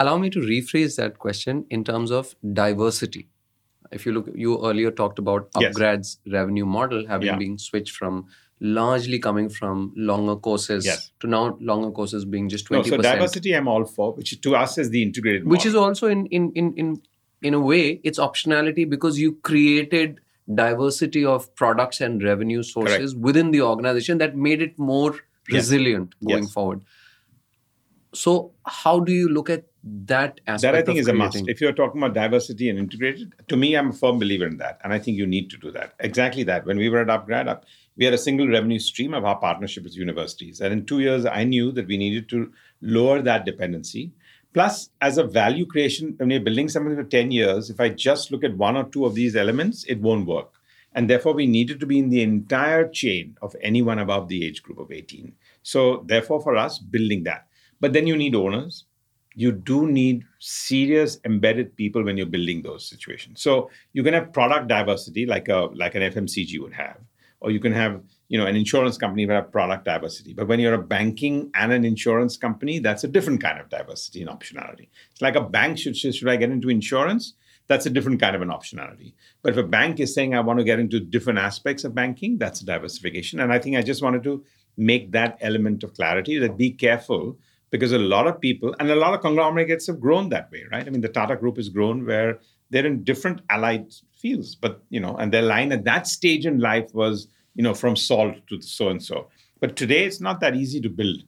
Allow me to rephrase that question in terms of diversity. If you look, you earlier talked about Yes. upGrad's revenue model having Yeah. been switched from largely coming from longer courses Yes. to now longer courses being just No, twenty so diversity, I'm all for, which to us is the integrated which is also in in in in in a way it's optionality because you created diversity of products and revenue sources within the organization that made it more resilient going Yes. forward. So, how do you look at that aspect? that I think is a must. If you're talking about diversity and integrated, to me, I'm a firm believer in that, and I think you need to do that. Exactly that. When we were at upGrad, up, we had a single revenue stream of our partnership with universities, and in two years, I knew that we needed to lower that dependency. Plus, as a value creation, when you're building something for 10 years, if I just look at one or two of these elements, it won't work. And therefore, we needed to be in the entire chain of anyone above the age group of 18. So, therefore, for us, building that. But then you need owners. You do need serious embedded people when you're building those situations. So you can have product diversity like a like an FMCG would have, or you can have you know an insurance company would have product diversity. But when you're a banking and an insurance company, that's a different kind of diversity and optionality. It's like a bank should should I get into insurance? That's a different kind of an optionality. But if a bank is saying I want to get into different aspects of banking, that's diversification. And I think I just wanted to make that element of clarity that be careful because a lot of people and a lot of conglomerates have grown that way, right? I mean, the Tata Group has grown where they're in different allied fields, but you know, and their line at that stage in life was, you know, from salt to so and so. But today, it's not that easy to build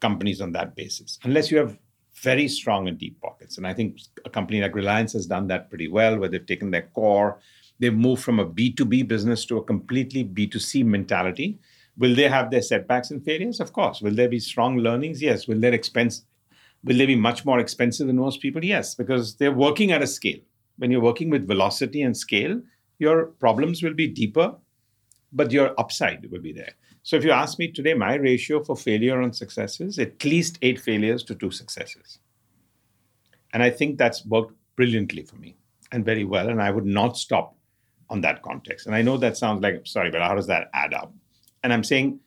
companies on that basis unless you have very strong and deep pockets. And I think a company like Reliance has done that pretty well, where they've taken their core, they've moved from a B2B business to a completely B2C mentality. Will they have their setbacks and failures? Of course. Will there be strong learnings? Yes. Will their expense will they be much more expensive than most people? Yes, because they're working at a scale. When you're working with velocity and scale, your problems will be deeper, but your upside will be there. So if you ask me today, my ratio for failure on success is at least eight failures to two successes. And I think that's worked brilliantly for me and very well. And I would not stop on that context. And I know that sounds like, sorry, but how does that add up? And I'm saying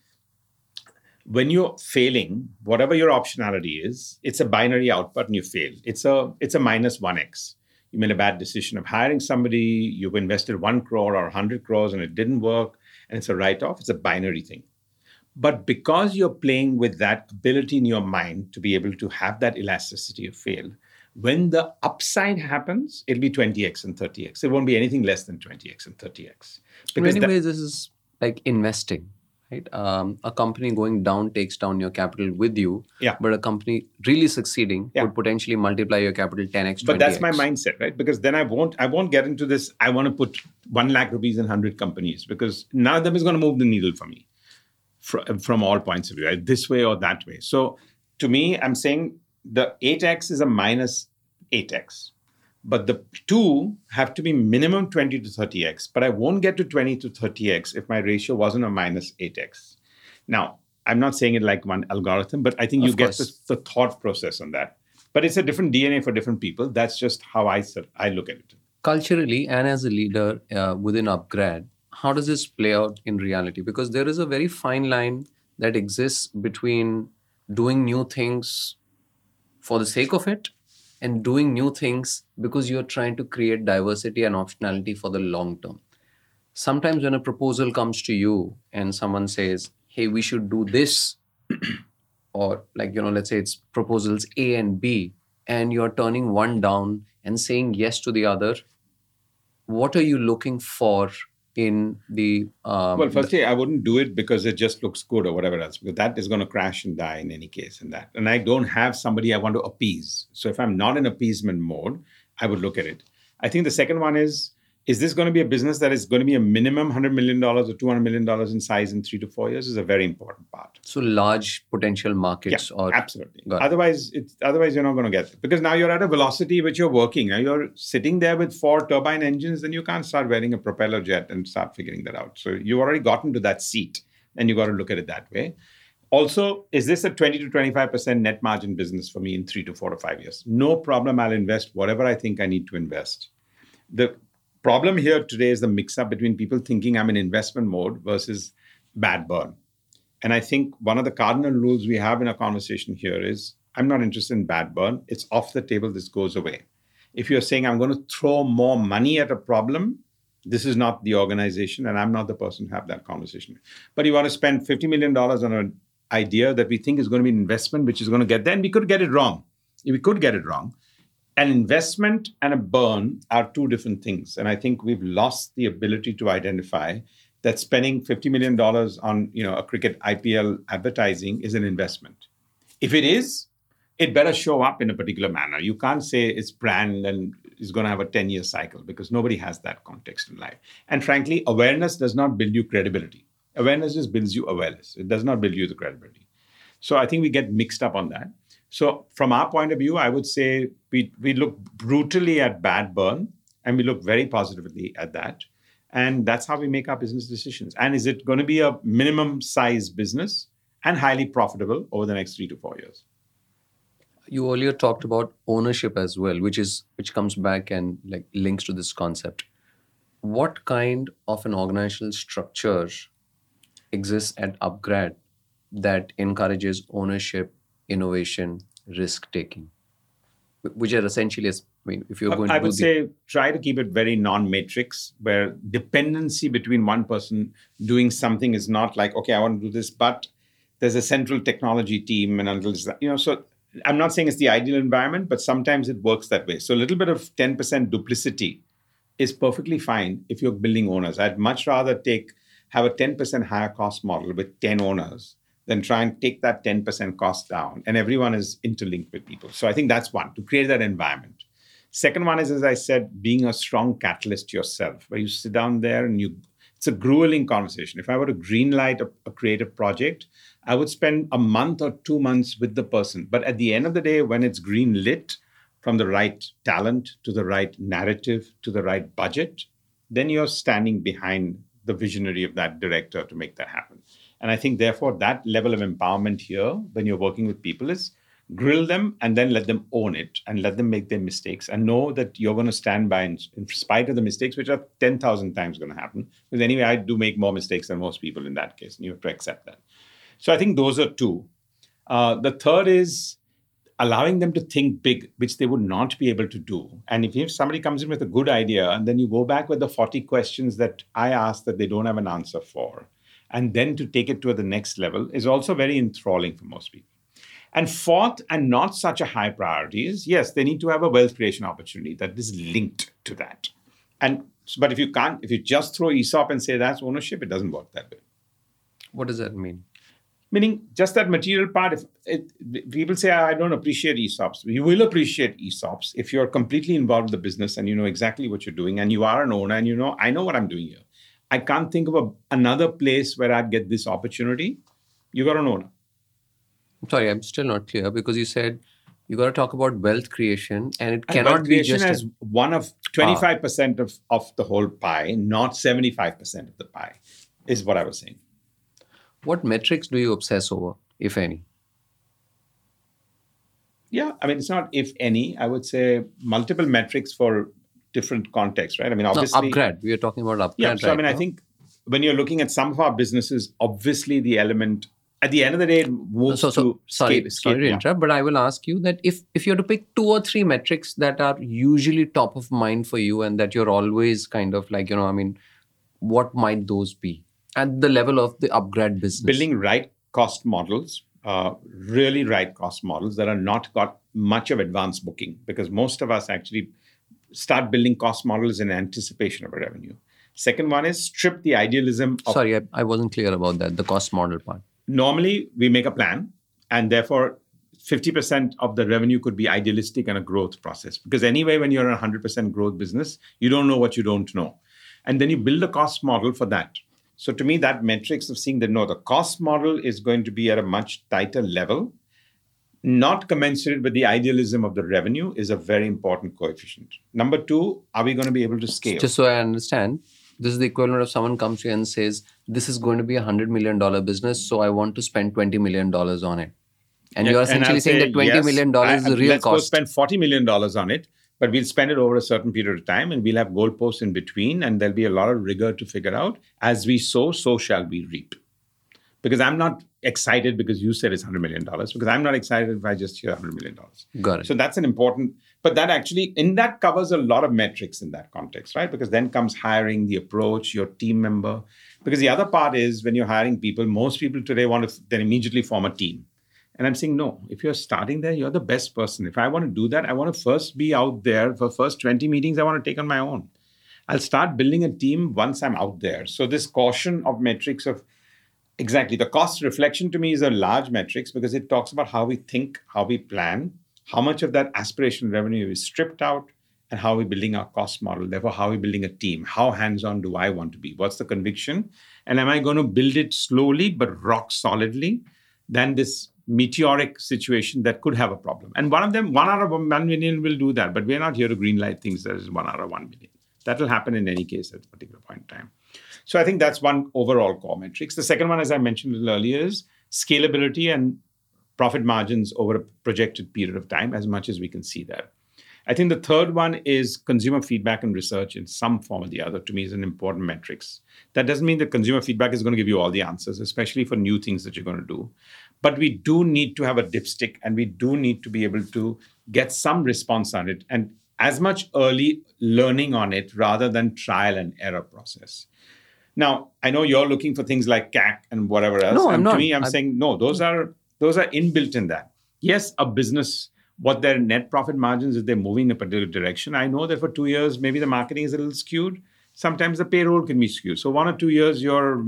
when you're failing, whatever your optionality is, it's a binary output and you fail. It's a it's a minus one x. You made a bad decision of hiring somebody, you've invested one crore or hundred crores and it didn't work, and it's a write-off, it's a binary thing. But because you're playing with that ability in your mind to be able to have that elasticity of fail, when the upside happens, it'll be 20x and 30x. It won't be anything less than 20x and 30x. in many that- ways, this is like investing, right? Um, a company going down takes down your capital with you, Yeah. but a company really succeeding Yeah. would potentially multiply your capital 10x, 20x. but that's my mindset right because then i won't i won't get into this i want to put 1 lakh rupees in 100 companies because none of them is going to move the needle for me from, from all points of view right? this way or that way so to me i'm saying the 8x is a minus 8x but the two have to be minimum 20 to 30x but i won't get to 20 to 30x if my ratio wasn't a minus 8x now i'm not saying it like one algorithm but i think you get the, the thought process on that. But it's a different dna for different people. That's just how i i look at it. Culturally and as a leader uh, within upGrad how does this play out in reality? Because there is a very fine line that exists between doing new things for the sake of it and doing new things because you're trying to create diversity and optionality for the long term. Sometimes when a proposal comes to you and someone says hey we should do this *clears throat* or like you know let's say it's proposals a and b and you're turning one down and saying yes to the other what are you looking for in the um, well firstly i wouldn't do it because it just looks good or whatever else because that is going to crash and die in any case in that. And i don't have somebody i want to appease. So if i'm not in appeasement mode i would look at it. I think the second one is is this going to be a business that is going to be a minimum $100 million or $200 million in size in three to four years is a very important part. So large potential markets or absolutely. Otherwise it's otherwise you're not going to get it because now you're at a velocity which you're working. Now you're sitting there with four turbine engines then you can't start wearing a propeller jet and start figuring that out. So you've already gotten to that seat and you got to look at it that way. Also is this a 20 to 25% net margin business for me in three to four to five years? No problem i'll invest whatever i think i need to invest. The problem here today is the mix up between people thinking i'm in investment mode versus bad burn and I think one of the cardinal rules we have in our conversation here is I'm not interested in bad burn. It's off the table. This goes away. If you're saying I'm going to throw more money at a problem, this is not the organization, and I'm not the person to have that conversation. But you want to spend $50 million on an idea that we think is going to be an investment, which is going to get there, and we could get it wrong. We could get it wrong. An investment and a burn are two different things. And I think we've lost the ability to identify that spending $50 million on you know a cricket IPL advertising is an investment. If it is, it better show up in a particular manner. You can't say it's brand and is going to have a 10 year cycle because nobody has that context in life. And frankly, awareness does not build you credibility. Awareness just builds you awareness. It does not build you the credibility. So I think we get mixed up on that. So from our point of view, I would say we, we look brutally at bad burn and we look very positively at that. And that's how we make our business decisions. And is it going to be a minimum size business and highly profitable over the next three to four years? You earlier talked about ownership as well, which is which comes back and like links to this concept. What kind of an organizational structure exists at upGrad that encourages ownership, innovation, risk taking, which are essentially, I mean, if you're going I to would do say try to keep it very non-matrix, where dependency between one person doing something is not like, okay, I want to do this, but there's a central technology team, and until you know, so I'm not saying it's the ideal environment, but sometimes it works that way. So a little bit of 10% duplicity is perfectly fine if you're building owners. I'd much rather take have a 10% higher cost model with 10 owners than try and take that 10% cost down. And everyone is interlinked with people. So I think that's one, to create that environment. Second one is, as I said, being a strong catalyst yourself, where you sit down there and you, it's a grueling conversation. If I were to greenlight a, a creative project, I would spend a month or two months with the person. But at the end of the day, when it's green lit, from the right talent to the right narrative to the right budget, then you're standing behind the visionary of that director to make that happen. And I think, therefore, that level of empowerment here, when you're working with people, is grill them and then let them own it and let them make their mistakes and know that you're going to stand by in, in spite of the mistakes, which are 10,000 times going to happen. Because anyway, I do make more mistakes than most people in that case, and you have to accept that. So I think those are two. Uh, the third is allowing them to think big, which they would not be able to do. And if, if somebody comes in with a good idea and then you go back with the 40 questions that I asked that they don't have an answer for, and then to take it to the next level is also very enthralling for most people. And fourth, and not such a high priority, is yes, they need to have a wealth creation opportunity that is linked to that. And but if you can't, if you just throw ESOP and say that's ownership, it doesn't work that way. What does that mean? Meaning just that material part. If it, people say I don't appreciate ESOPs, you will appreciate ESOPs if you're completely involved with the business and you know exactly what you're doing and you are an owner and you know I know what I'm doing here. I can't think of a, another place where I'd get this opportunity. You got an owner. I'm sorry, I'm still not clear because you said you got to talk about wealth creation, and it And cannot be just a- as one of 25% of, of the whole pie, not 75% of the pie, is what I was saying. what metrics do you obsess over, if any? Yeah, I mean, it's not if any. I would say multiple metrics for different contexts, right? I mean, No, obviously. upGrad. We are talking about upGrad. Yeah, so I right mean, I think when you're looking at some of our businesses, obviously the element at the end of the day it moves so, so to sorry, scale- scale- sorry to yeah. interrupt, but I will ask you that if if you had to pick two or three metrics that are usually top of mind for you and that you're always kind of like you know, I mean, what might those be at the level of the upGrad business? building right cost models, uh, really right cost models that are not got much of advanced booking because most of us actually start building cost models in anticipation of a revenue. Second one is strip the idealism of Sorry, I, I wasn't clear about that. The cost model part. normally we make a plan and therefore 50% of the revenue could be idealistic and a growth process because anyway when you're in a 100% growth business you don't know what you don't know and then you build a cost model for that so to me that metrics of seeing that no the cost model is going to be at a much tighter level not commensurate with the idealism of the revenue is a very important coefficient number two are we going to be able to scale Just so I understand, this is the equivalent of someone comes to you and says, "This is going to be a hundred million dollar business, so I want to spend twenty million dollars on it." And you're essentially I'll saying say, that twenty yes, million dollars is the real let's go cost. spend forty million dollars on it, but we'll spend it over a certain period of time, and we'll have goalposts in between, and there'll be a lot of rigor to figure out. As we sow, so shall we reap. Because I'm not excited because you said it's hundred million dollars. Because I'm not excited if I just hear hundred million dollars. Got it. So that's an important, but that actually, in that covers a lot of metrics in that context, right? Because then comes hiring, the approach, your team member. Because the other part is when you're hiring people, most people today want to then immediately form a team. And I'm saying, no, if you're starting there, you're the best person. If I want to do that, I want to first be out there for first 20 meetings I want to take on my own. I'll start building a team once I'm out there. So this caution of metrics of exactly the cost reflection to me is a large metrics because it talks about how we think, how we plan, how much of that aspiration revenue is stripped out, and how we're building our cost model. Therefore, how we're building a team. How hands-on do I want to be? What's the conviction? And am I going to build it slowly but rock solidly? Than this meteoric situation that could have a problem. And one of them, one out of one million will do that. But we're not here to greenlight things that is one out of one million. That will happen in any case at a particular point in time. So I think that's one overall core metrics. The second one, as I mentioned a little earlier, is scalability and profit margins over a projected period of time, as much as we can see that. I think the third one is consumer feedback and research in some form or the other. To me, is an important metrics. That doesn't mean that consumer feedback is going to give you all the answers, especially for new things that you're going to do. But we do need to have a dipstick, and we do need to be able to get some response on it, and as much early learning on it rather than trial and error process. Now, I know you're looking for things like CAC and whatever else. No, I'm and not. To me, I'm, I'm- saying no. Those are those are inbuilt in that. Yes, a business what their net profit margins if they're moving in a particular direction. I know that for two years, maybe the marketing is a little skewed. Sometimes the payroll can be skewed. So one or two years, you're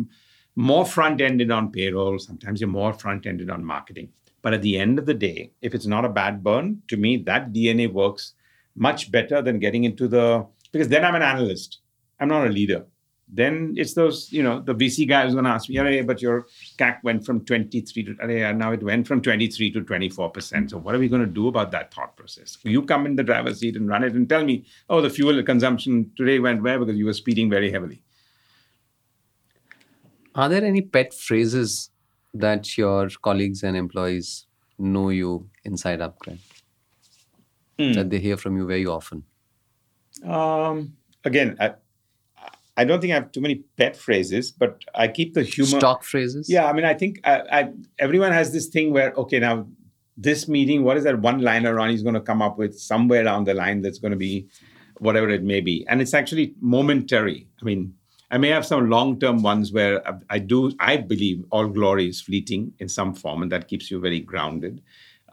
more front-ended on payroll. Sometimes you're more front-ended on marketing. But at the end of the day, if it's not a bad burn, to me, that DNA works much better than getting into the because then I'm an analyst. I'm not a leader. Then it's those, you know, the VC guy who's going to ask me, yeah, but your CAC went from 23 to, "Arey, now it went from 23 to 24%. So what are we going to do about that thought process? You come in the driver's seat and run it and tell me, oh, the fuel consumption today went where because you were speeding very heavily. Are there any pet phrases that your colleagues and employees know you inside upGrad Hmm. that they hear from you very often? Um, again, I, I don't think I have too many pet phrases, but I keep the humor. Stock phrases? Yeah, I mean, I think I, I, everyone has this thing where, okay, now this meeting, what is that one liner Ronnie's going to come up with somewhere down the line that's going to be whatever it may be. And it's actually momentary. I mean, I may have some long term ones where I, I do, I believe all glory is fleeting in some form, and that keeps you very grounded.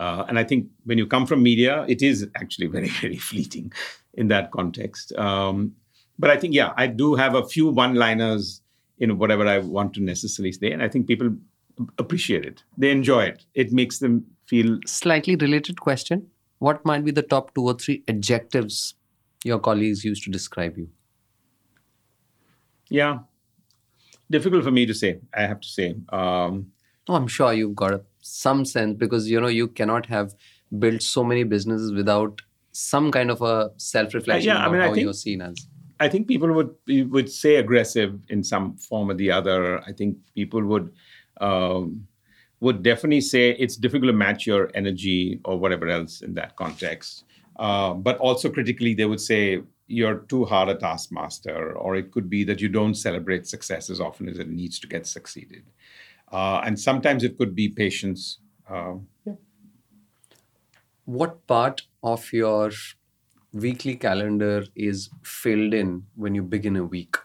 Uh, and I think when you come from media, it is actually very, *laughs* very fleeting in that context. Um, but I think, yeah, I do have a few one liners in whatever I want to necessarily say. And I think people appreciate it, they enjoy it. It makes them feel Slightly related question. What might be the top two or three adjectives your colleagues use to describe you? Yeah. Difficult for me to say, I have to say. Um, Oh, I'm sure you've got a, some sense because you know you cannot have built so many businesses without some kind of a self-reflection Uh, yeah, I mean, I how think- you're seen as. I think people would would say aggressive in some form or the other. I think people would um, would definitely say it's difficult to match your energy or whatever else in that context. Uh, but also critically, they would say you're too hard a taskmaster, or it could be that you don't celebrate success as often as it needs to get succeeded. Uh, and sometimes it could be patience. Uh, What part of your weekly calendar is filled in when you begin a week?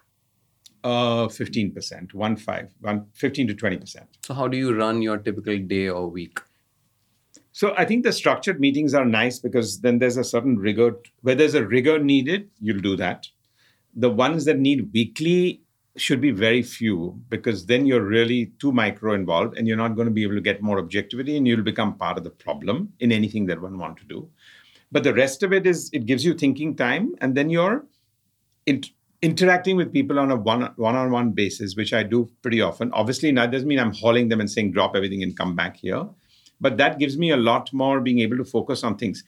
uh, 15%, one five, one, 15 to 20%. So how do you run your typical day or week? So I think the structured meetings are nice because then there's a certain rigor. Where there's a rigor needed, you'll do that. The ones that need weekly should be very few because then you're really too micro involved and you're not going to be able to get more objectivity and you'll become part of the problem in anything that one want to do. But the rest of it is it gives you thinking time and then you're in, interacting with people on a one on one basis, which I do pretty often. Obviously, that doesn't mean I'm hauling them and saying drop everything and come back here but that gives me a lot more being able to focus on things.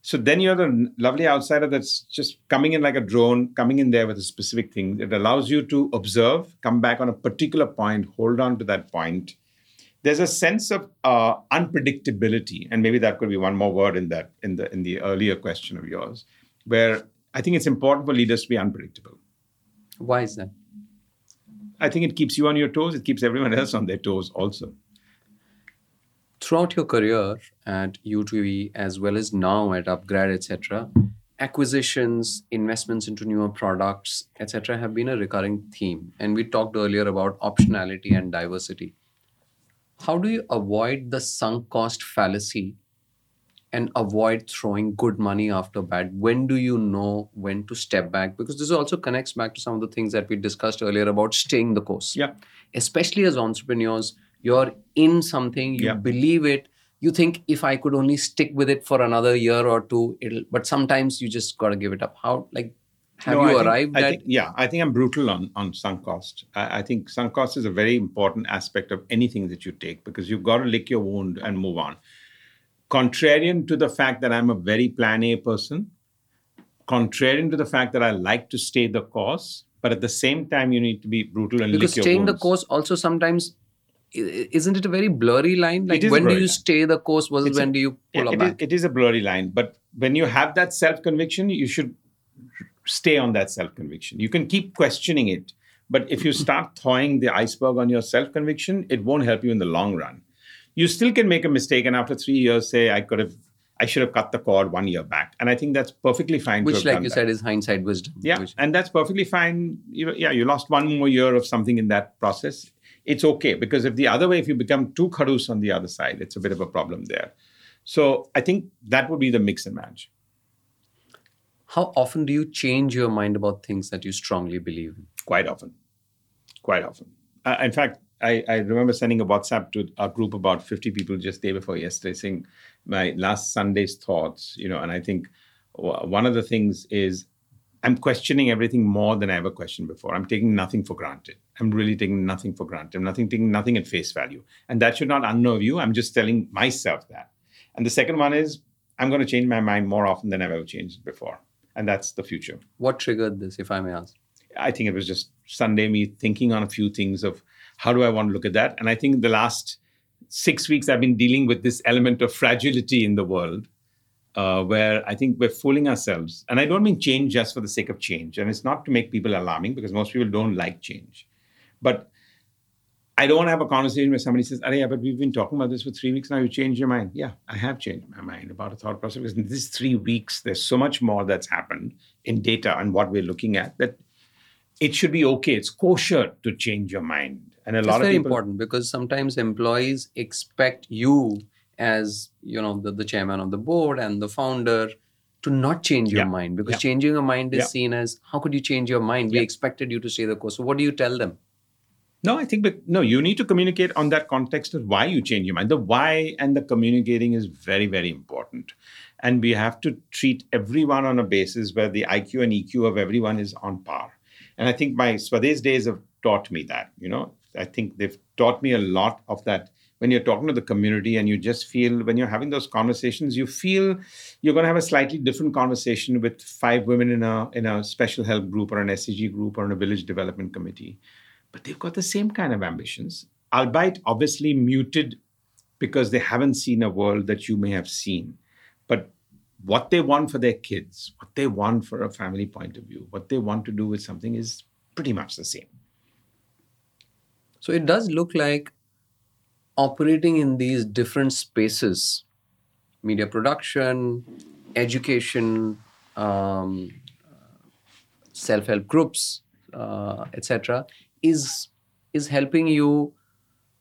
So then you're the lovely outsider that's just coming in like a drone, coming in there with a specific thing. It allows you to observe, come back on a particular point, hold on to that point. There's a sense of uh, unpredictability, and maybe that could be one more word in that in the in the earlier question of yours, where I think it's important for leaders to be unpredictable. Why is that? I think it keeps you on your toes. It keeps everyone else on their toes also. Throughout your career at UTV as well as now at upGrad, etc., acquisitions, investments into newer products, etc., have been a recurring theme. And we talked earlier about optionality and diversity. How do you avoid the sunk cost fallacy and avoid throwing good money after bad? When do you know when to step back? Because this also connects back to some of the things that we discussed earlier about staying the course. Yeah. Especially as entrepreneurs, you're in something, you Yeah. believe it. You think if I could only stick with it for another year or two, it'll. But sometimes you just gotta give it up. How like have No, you I think- arrived I think- yeah, I think I'm brutal on on sunk cost. I, I think sunk cost is a very important aspect of anything that you take because you've got to lick your wound and move on. Contrarian to the fact that I'm a very plan A person, contrarian to the fact that I like to stay the course, but at the same time you need to be brutal and because lick your staying the course also sometimes isn't it a very blurry line like It is a when do you line. stay the course versus It's a- when do you pull it is- back it is a blurry line, but when you have that self conviction, you should stay on that self conviction. You can keep questioning it, but if you start *laughs* thawing the iceberg on your self conviction, it won't help you in the long run. You still can make a mistake, and after three years, say, I could have, I should have cut the cord one year back, and I think that's perfectly fine. to which like you that. said is hindsight wisdom Yeah, which- and that's perfectly fine. You yeah, you lost one more year of something in that process. It's okay because if the other way, if you become too kharus on the other side, it's a bit of a problem there. So I think that would be the mix and match. How often do you change your mind about things that you strongly believe in Quite often, quite often. Uh, in fact, I, I remember sending a WhatsApp to our group about 50 people just day before yesterday, saying my last Sunday's thoughts. You know, and I think one of the things is I'm questioning everything more than I ever questioned before. I'm taking nothing for granted. I'm really taking nothing for granted. I'm nothing taking nothing at face value, and that should not unnerve you. I'm just telling myself that. And the second one is I'm going to change my mind more often than I've ever changed before, and that's the future. what triggered this if i may ask I think it was just Sunday me thinking on a few things of how do I want to look at that. And I think the last six weeks I've been dealing with this element of fragility in the world, uh, where I think we're fooling ourselves. And I don't mean change just for the sake of change. And it's not to make people alarming because most people don't like change. But I don't want to have a conversation where somebody says, "Arey, yeah, but we've been talking about this for three weeks now. You changed your mind." Yeah, I have changed my mind about a thought process because in these three weeks, there's so much more that's happened in data and what we're looking at that it should be okay. It's kosher to change your mind. And a it's lot of very people, important because sometimes employees expect you as you know the, the chairman of the board and the founder to not change your Yeah. mind because Yeah. changing your mind is Yeah. seen as how could you change your mind we expected you to stay the course so what do you tell them No, I think, but no, you need to communicate on that context of why you change your mind. The why and the communicating is very, very important. And we have to treat everyone on a basis where the IQ and EQ of everyone is on par. And I think my Swades days have taught me that. You know, I think they've taught me a lot of that. When you're talking to the community and you just feel, when you're having those conversations, you feel you're going to have a slightly different conversation with five women in a in a special help group or an SHG group or in a village development committee but they've got the same kind of ambitions, albeit obviously muted because they haven't seen a world that you may have seen. But what they want for their kids, what they want for a family point of view, what they want to do with something is pretty much the same. so it does look like operating in these different spaces media production education um, self-help groups uh, etc is is helping you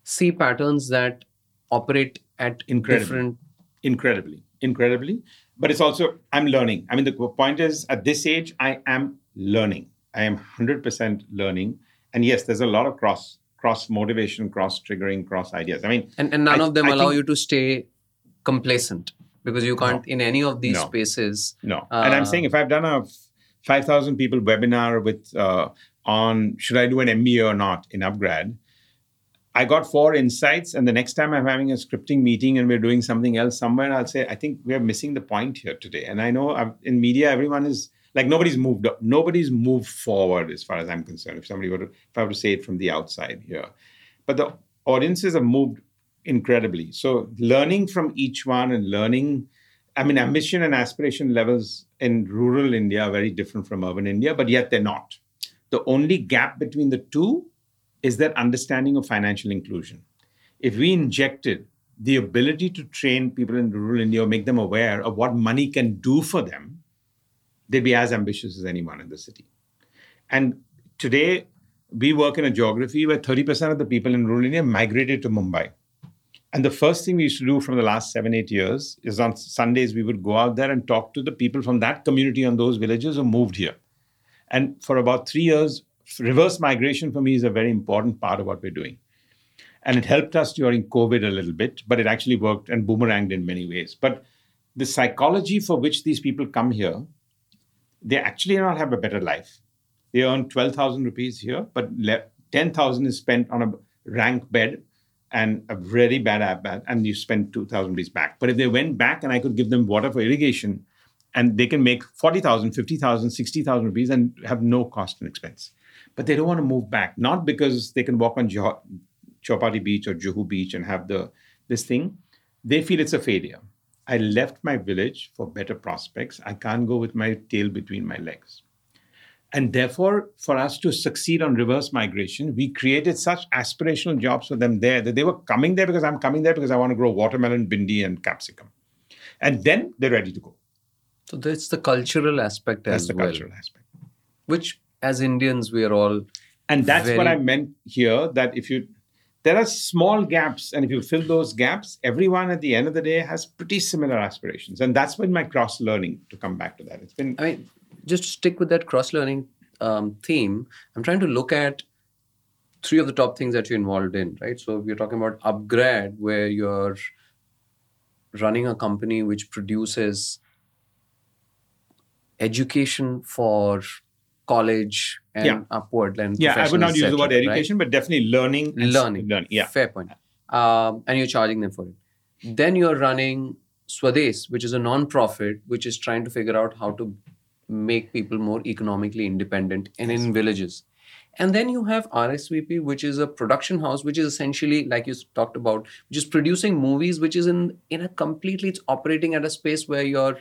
see patterns that operate at Incredible. different Incredibly, incredibly. But it's also, I'm learning. I mean, the point is, at this age, I am learning. I am 100% learning. And yes, there's a lot of cross cross motivation, cross triggering, cross ideas. I mean, and, and none I- of them I allow think- you to stay complacent because you can't in any of these No. spaces No. and I'm Uh, saying if I've done a 5,000 people webinar with uh, on should I do an MBA or not in upGrad, I got four insights. And the next time I'm having a scripting meeting and we're doing something else somewhere, I'll say, I think we're missing the point here today. And I know I've, in media, everyone is like nobody's moved up, nobody's moved forward as far as I'm concerned. If somebody were to, if I were to say it from the outside here, but the audiences have moved incredibly. So learning from each one and learning, I mean, ambition and aspiration levels in rural India are very different from urban India, but yet they're not. The only gap between the two is that understanding of financial inclusion. If we injected the ability to train people in rural India or make them aware of what money can do for them, they'd be as ambitious as anyone in the city. And today, we work in a geography where 30% of the people in rural India migrated to Mumbai. And the first thing we used to do from the last seven, eight years is on Sundays, we would go out there and talk to the people from that community on those villages who moved here. And for about three years, reverse migration for me is a very important part of what we're doing. And it helped us during COVID a little bit, but it actually worked and boomeranged in many ways. But the psychology for which these people come here, they actually not have a better life. They earn 12,000 rupees here, but 10,000 is spent on a rank bed and a very bad app and you spend 2,000 rupees back. But if they went back and I could give them water for irrigation, and they can make 40,000, 50,000, 60,000 rupees and have no cost and expense. But they don't want to move back, not because they can walk on Chowpatty Beach or Juhu Beach and have the this thing. They feel it's a failure. I left my village for better prospects. I can't go with my tail between my legs. And therefore, for us to succeed on reverse migration, we created such aspirational jobs for them there that they were coming there because I'm coming there because I want to grow watermelon, bhindi, and capsicum. And then they're ready to go. So that's the cultural aspect that's as the well. cultural aspect. Which, as Indians, we are all. And that's very... what I meant here that if you, there are small gaps, and if you fill those gaps, everyone at the end of the day has pretty similar aspirations. And that's been my cross learning to come back to that. It's been. I mean, just to stick with that cross learning um, theme, I'm trying to look at three of the top things that you're involved in, right? So we're talking about upGrad, where you're running a company which produces education for college and yeah. upward and yeah i would not use the word education right? but definitely learning learning. learning yeah. Fair point. Um, and you're charging them for it. Then you're running Swades which is a non-profit which is trying to figure out how to make people more economically independent and in villages. And then you have RSVP which is a production house which is essentially like you talked about which is producing movies which is in in a completely it's operating at a space where you're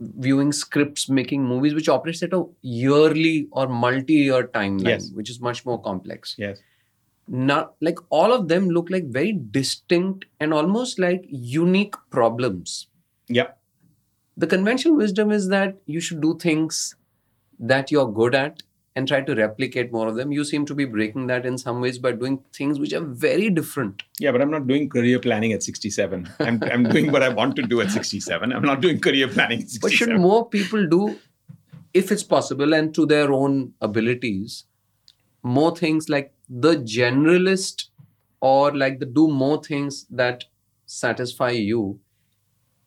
viewing scripts, making movies, which operates at a yearly or multi-year timeline, yes. which is much more complex. Yes. Not like all of them look like very distinct and almost like unique problems. Yeah. The conventional wisdom is that you should do things that you're good at and try to replicate more of them. You seem to be breaking that in some ways by doing things which are very different. Yeah, but I'm not doing career planning at 67. I'm, I'm doing what I want to do at 67. I'm not doing career planning But should more people do, if it's possible and to their own abilities, more things like the generalist or like the do more things that satisfy you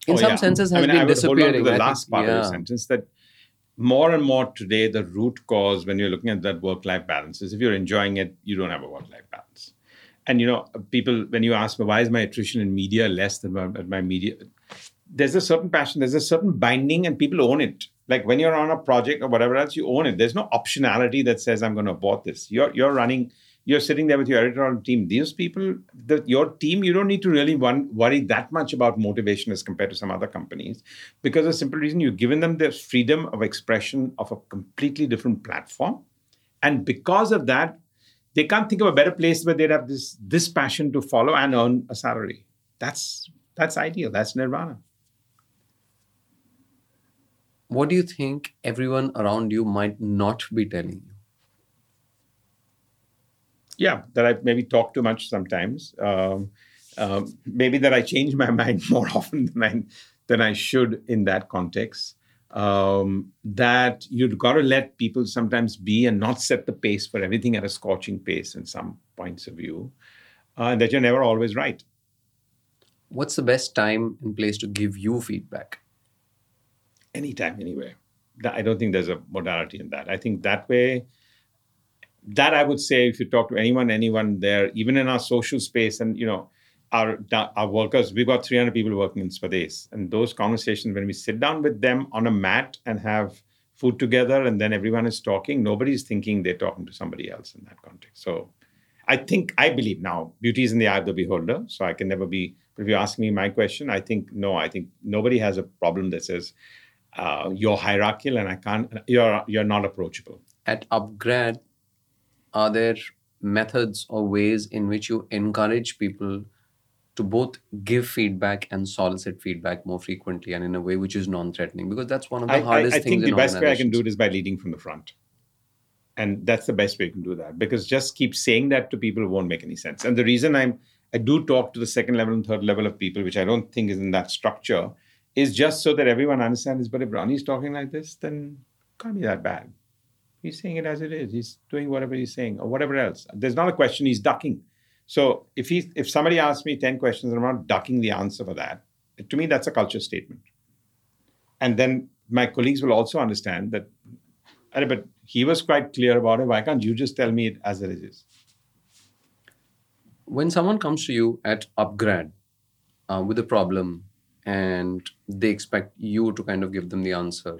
in oh, some yeah. senses has I mean, been I would disappearing. Hold on to the I last think, part yeah. of the sentence that more and more today, the root cause when you're looking at that work-life balance is if you're enjoying it, you don't have a work-life balance. And you know, people when you ask me why is my attrition in media less than my, my media, there's a certain passion, there's a certain binding, and people own it. Like when you're on a project or whatever else, you own it. There's no optionality that says I'm going to abort this. You're you're running you're sitting there with your editorial team. These people, the, your team, you don't need to really one, worry that much about motivation as compared to some other companies, because the simple reason you've given them the freedom of expression of a completely different platform, and because of that, they can't think of a better place where they'd have this this passion to follow and earn a salary. That's that's ideal. That's nirvana. What do you think everyone around you might not be telling you? Yeah, that I maybe talk too much sometimes. Um, um, maybe that I change my *laughs* mind more often than I than I should in that context. Um, that you've got to let people sometimes be and not set the pace for everything at a scorching pace in some points of view, uh, and that you're never always right. What's the best time and place to give you feedback? Anytime, anywhere. I don't think there's a modality in that. I think that way that I would say, if you talk to anyone, anyone there, even in our social space, and you know, our our workers, we've got 300 people working in Swades, and those conversations when we sit down with them on a mat and have food together, and then everyone is talking, nobody's thinking they're talking to somebody else in that context. So, I think I believe now beauty is in the eye of the beholder. So I can never be. But if you ask me my question, I think no. I think nobody has a problem that says uh, you're hierarchical and I can't. You're you're not approachable. At upGrad, are there methods or ways in which you encourage people to both give feedback and solicit feedback more frequently and in a way which is non-threatening because that's one of the I, hardest I, I things I think the best way i can do it is by leading from the front and that's the best way you can do that because just keep saying that to people won't make any sense and the reason i'm I do talk to the second level and third level of people, which I don't think is in that structure, is just so that everyone understands. But if Ronnie's talking like this, then it can't be that bad. He's saying it as it is. He's doing whatever he's saying or whatever else. There's not a question he's ducking. So if he if somebody asks me 10 questions and I'm not ducking the answer for that, to me that's a culture statement. And then my colleagues will also understand that but he was quite clear about it. Why can't you just tell me it as it is? When someone comes to you at upGrad uh, with a problem and they expect you to kind of give them the answer,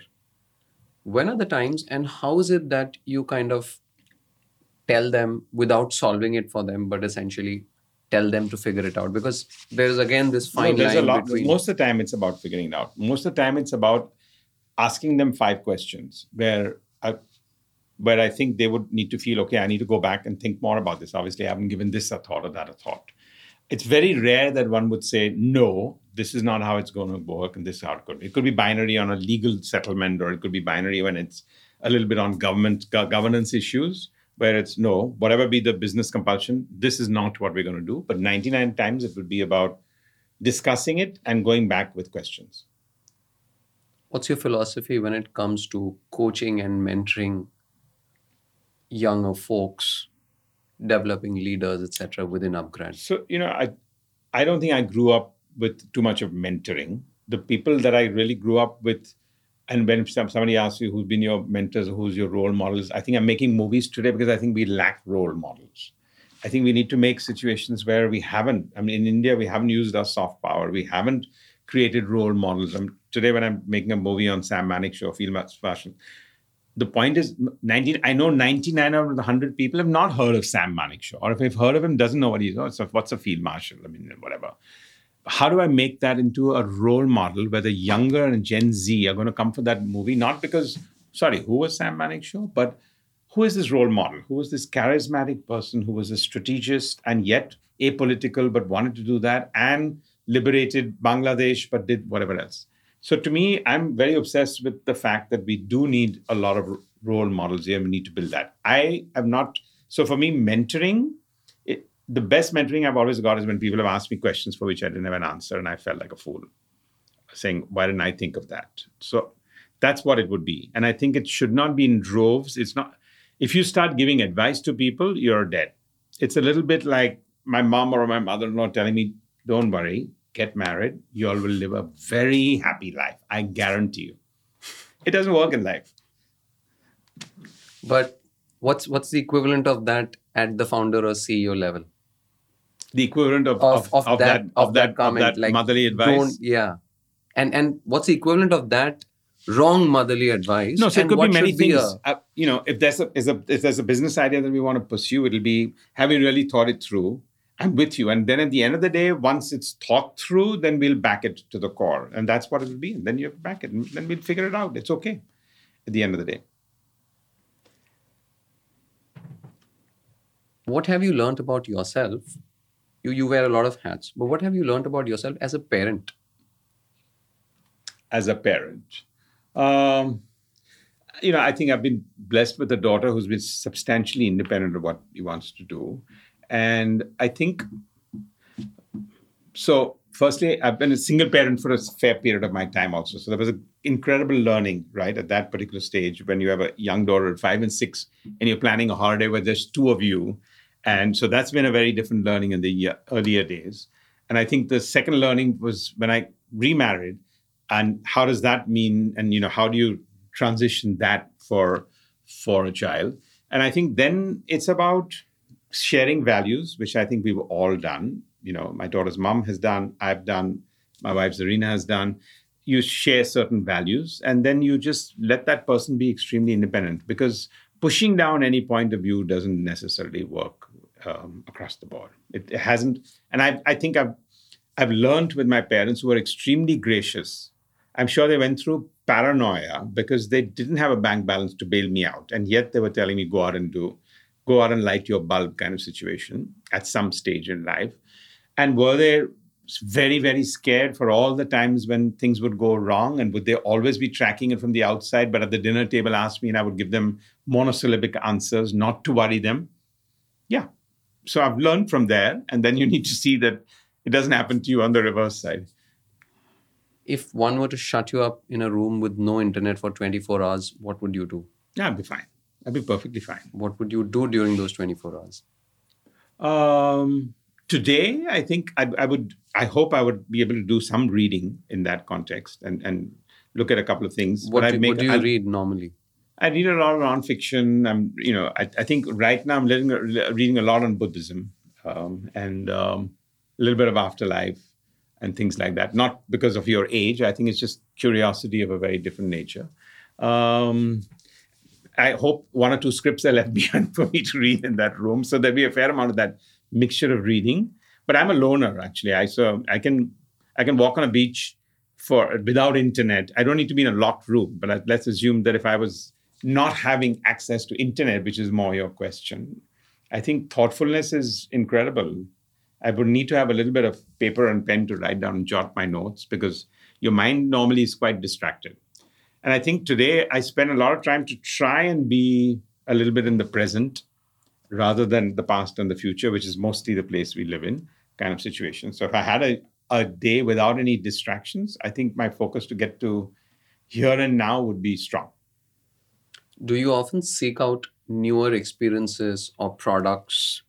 when are the times and how is it that you kind of tell them without solving it for them, but essentially tell them to figure it out? Because there's again this fine no, line. A lot, between... Most of the time, it's about figuring it out. Most of the time, it's about asking them five questions where I, where I think they would need to feel, okay, I need to go back and think more about this. Obviously, I haven't given this a thought or that a thought. It's very rare that one would say, no, this is not how it's going to work and this is how it could be. It could be binary on a legal settlement or it could be binary when it's a little bit on government go- governance issues where it's no, whatever be the business compulsion, this is not what we're going to do. But 99 times it would be about discussing it and going back with questions. What's your philosophy when it comes to coaching and mentoring younger folks, developing leaders, etc., within upGrad? So you know, I I don't think I grew up with too much of mentoring. The people that I really grew up with, and when somebody asks you who's been your mentors, who's your role models, I think I'm making movies today because I think we lack role models. I think we need to make situations where we haven't. I mean, in India, we haven't used our soft power. We haven't created role models. I'm, today, when I'm making a movie on Sam Manekshaw, Field Marshal, the point is 19 i know 99 out of the 100 people have not heard of Sam Manekshaw or if they've heard of him doesn't know what he's what's a field marshal i mean whatever how do i make that into a role model where the younger and gen z are going to come for that movie not because sorry who was Sam Manekshaw but who is this role model who was this charismatic person who was a strategist and yet apolitical but wanted to do that and liberated Bangladesh, but did whatever else. So to me, I'm very obsessed with the fact that we do need a lot of role models here. We need to build that. I have not. So for me, mentoring, the best mentoring I've always got is when people have asked me questions for which I didn't have an answer, and I felt like a fool, saying, "Why didn't I think of that?" So that's what it would be. And I think it should not be in droves. It's not. If you start giving advice to people, you're dead. It's a little bit like my mom or my mother-in-law telling me, don't worry, get married, you all will live a very happy life. I guarantee you. It doesn't work in life. But what's what's the equivalent of that at the founder or CEO level? The equivalent of, of, of, of that, that, of that, comment, of that like motherly advice. yeah. And and what's the equivalent of that wrong motherly advice? No, so it could be many things. A... Uh, you know, if there's a, a if there's a business idea that we want to pursue, it'll be have you really thought it through? I'm with you. And then at the end of the day, once it's thought through, then we'll back it to the core. And that's what it will be. And then you back it. And then we'll figure it out. It's okay at the end of the day. What have you learned about yourself? You, you wear a lot of hats, but what have you learned about yourself as a parent? As a parent. Um, you know, I think I've been blessed with a daughter who's been substantially independent of what he wants to do. And I think so. Firstly, I've been a single parent for a fair period of my time also. So there was an incredible learning, right, at that particular stage when you have a young daughter at five and six and you're planning a holiday where there's two of you. And so that's been a very different learning in the earlier days. And I think the second learning was when I remarried and how does that mean and you know how do you transition that for for a child and i think then it's about sharing values, which I think we've all done. You know, my daughter's mom has done, I've done, my wife Zarina has done. You share certain values, and then you just let that person be extremely independent because pushing down any point of view doesn't necessarily work um, across the board. It, it hasn't, and I, I think I've I've learned with my parents who are extremely gracious. I'm sure they went through paranoia because they didn't have a bank balance to bail me out, and yet they were telling me go out and do go out and light your bulb kind of situation at some stage in life. And were they very, very scared for all the times when things would go wrong? And would they always be tracking it from the outside, but at the dinner table ask me and I would give them monosyllabic answers, not to worry them? Yeah. So I've learned from there, and then you need to see that it doesn't happen to you on the reverse side. If one were to shut you up in a room with no internet for 24 hours, what would you do? Yeah, I'd be fine. I'd be perfectly fine. What would you do during those 24 hours? Um, today, I think I, I would. I hope I would be able to do some reading in that context and and look at a couple of things. What, do, I'd make- what do you I'd- read normally? I read a lot of nonfiction. I'm, you know, I, I think right now I'm reading, reading a lot on Buddhism um, and um, a little bit of afterlife and things like that. Not because of your age. I think it's just curiosity of a very different nature. Um, I hope one or two scripts are left *laughs* behind for me to read in that room. So there'll be a fair amount of that mixture of reading. But I'm a loner actually. I so I can I can walk on a beach for without internet. I don't need to be in a locked room. But I- let's assume that if I was not having access to internet, which is more your question, I think thoughtfulness is incredible. I would need to have a little bit of paper and pen to write down and jot my notes because your mind normally is quite distracted. And I think today I spend a lot of time to try and be a little bit in the present rather than the past and the future, which is mostly the place we live in kind of situation. So if I had a, a day without any distractions, I think my focus to get to here and now would be strong. Do you often seek out newer experiences or products?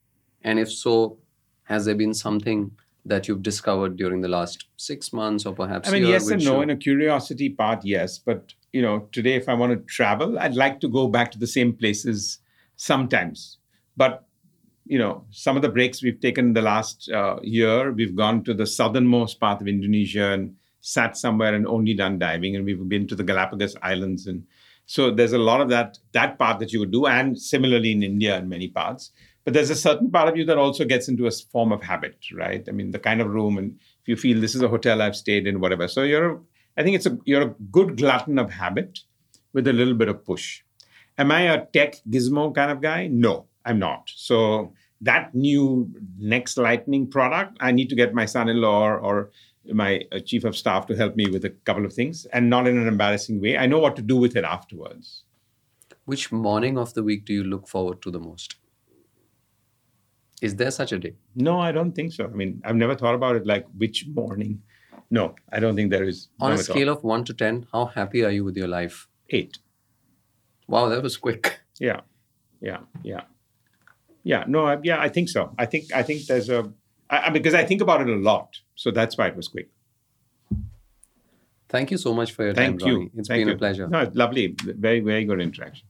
And if so, has there been something that you've discovered during the last six months or perhaps I mean, yes and no. you- In a curiosity part, yes. But you know, today if I want to travel, I'd like to go back to the same places sometimes. But you know, some of the breaks we've taken in the last uh, year, we've gone to the southernmost part of Indonesia and sat somewhere and only done diving, and we've been to the Galapagos Islands, and so there's a lot of that that part that you would do, and similarly in India in many parts. But there's a certain part of you that also gets into a form of habit, right? I mean, the kind of room, and if you feel this is a hotel I've stayed in, whatever. So you're, I think it's a you're a good glutton of habit with a little bit of push. Am I a tech gizmo kind of guy? No, I'm not. So that new next lightning product, I need to get my son-in-law or, or my uh, chief of staff to help me with a couple of things, and not in an embarrassing way. I know what to do with it afterwards. which morning of the week do you look forward to the most? Is there such a day? No, I don't think so. I mean, I've never thought about it like which morning. No, I don't think there is. On a all. scale of 1 to 10, how happy are you with your life? eight. Wow, that was quick. Yeah, yeah, yeah, yeah. No, I, yeah, I think so. I think I think there's a I, because I think about it a lot, so that's why it was quick. Thank you so much for your Thank time, you. Ronnie. It's Thank been you. a pleasure. No, lovely. Very, very good interaction.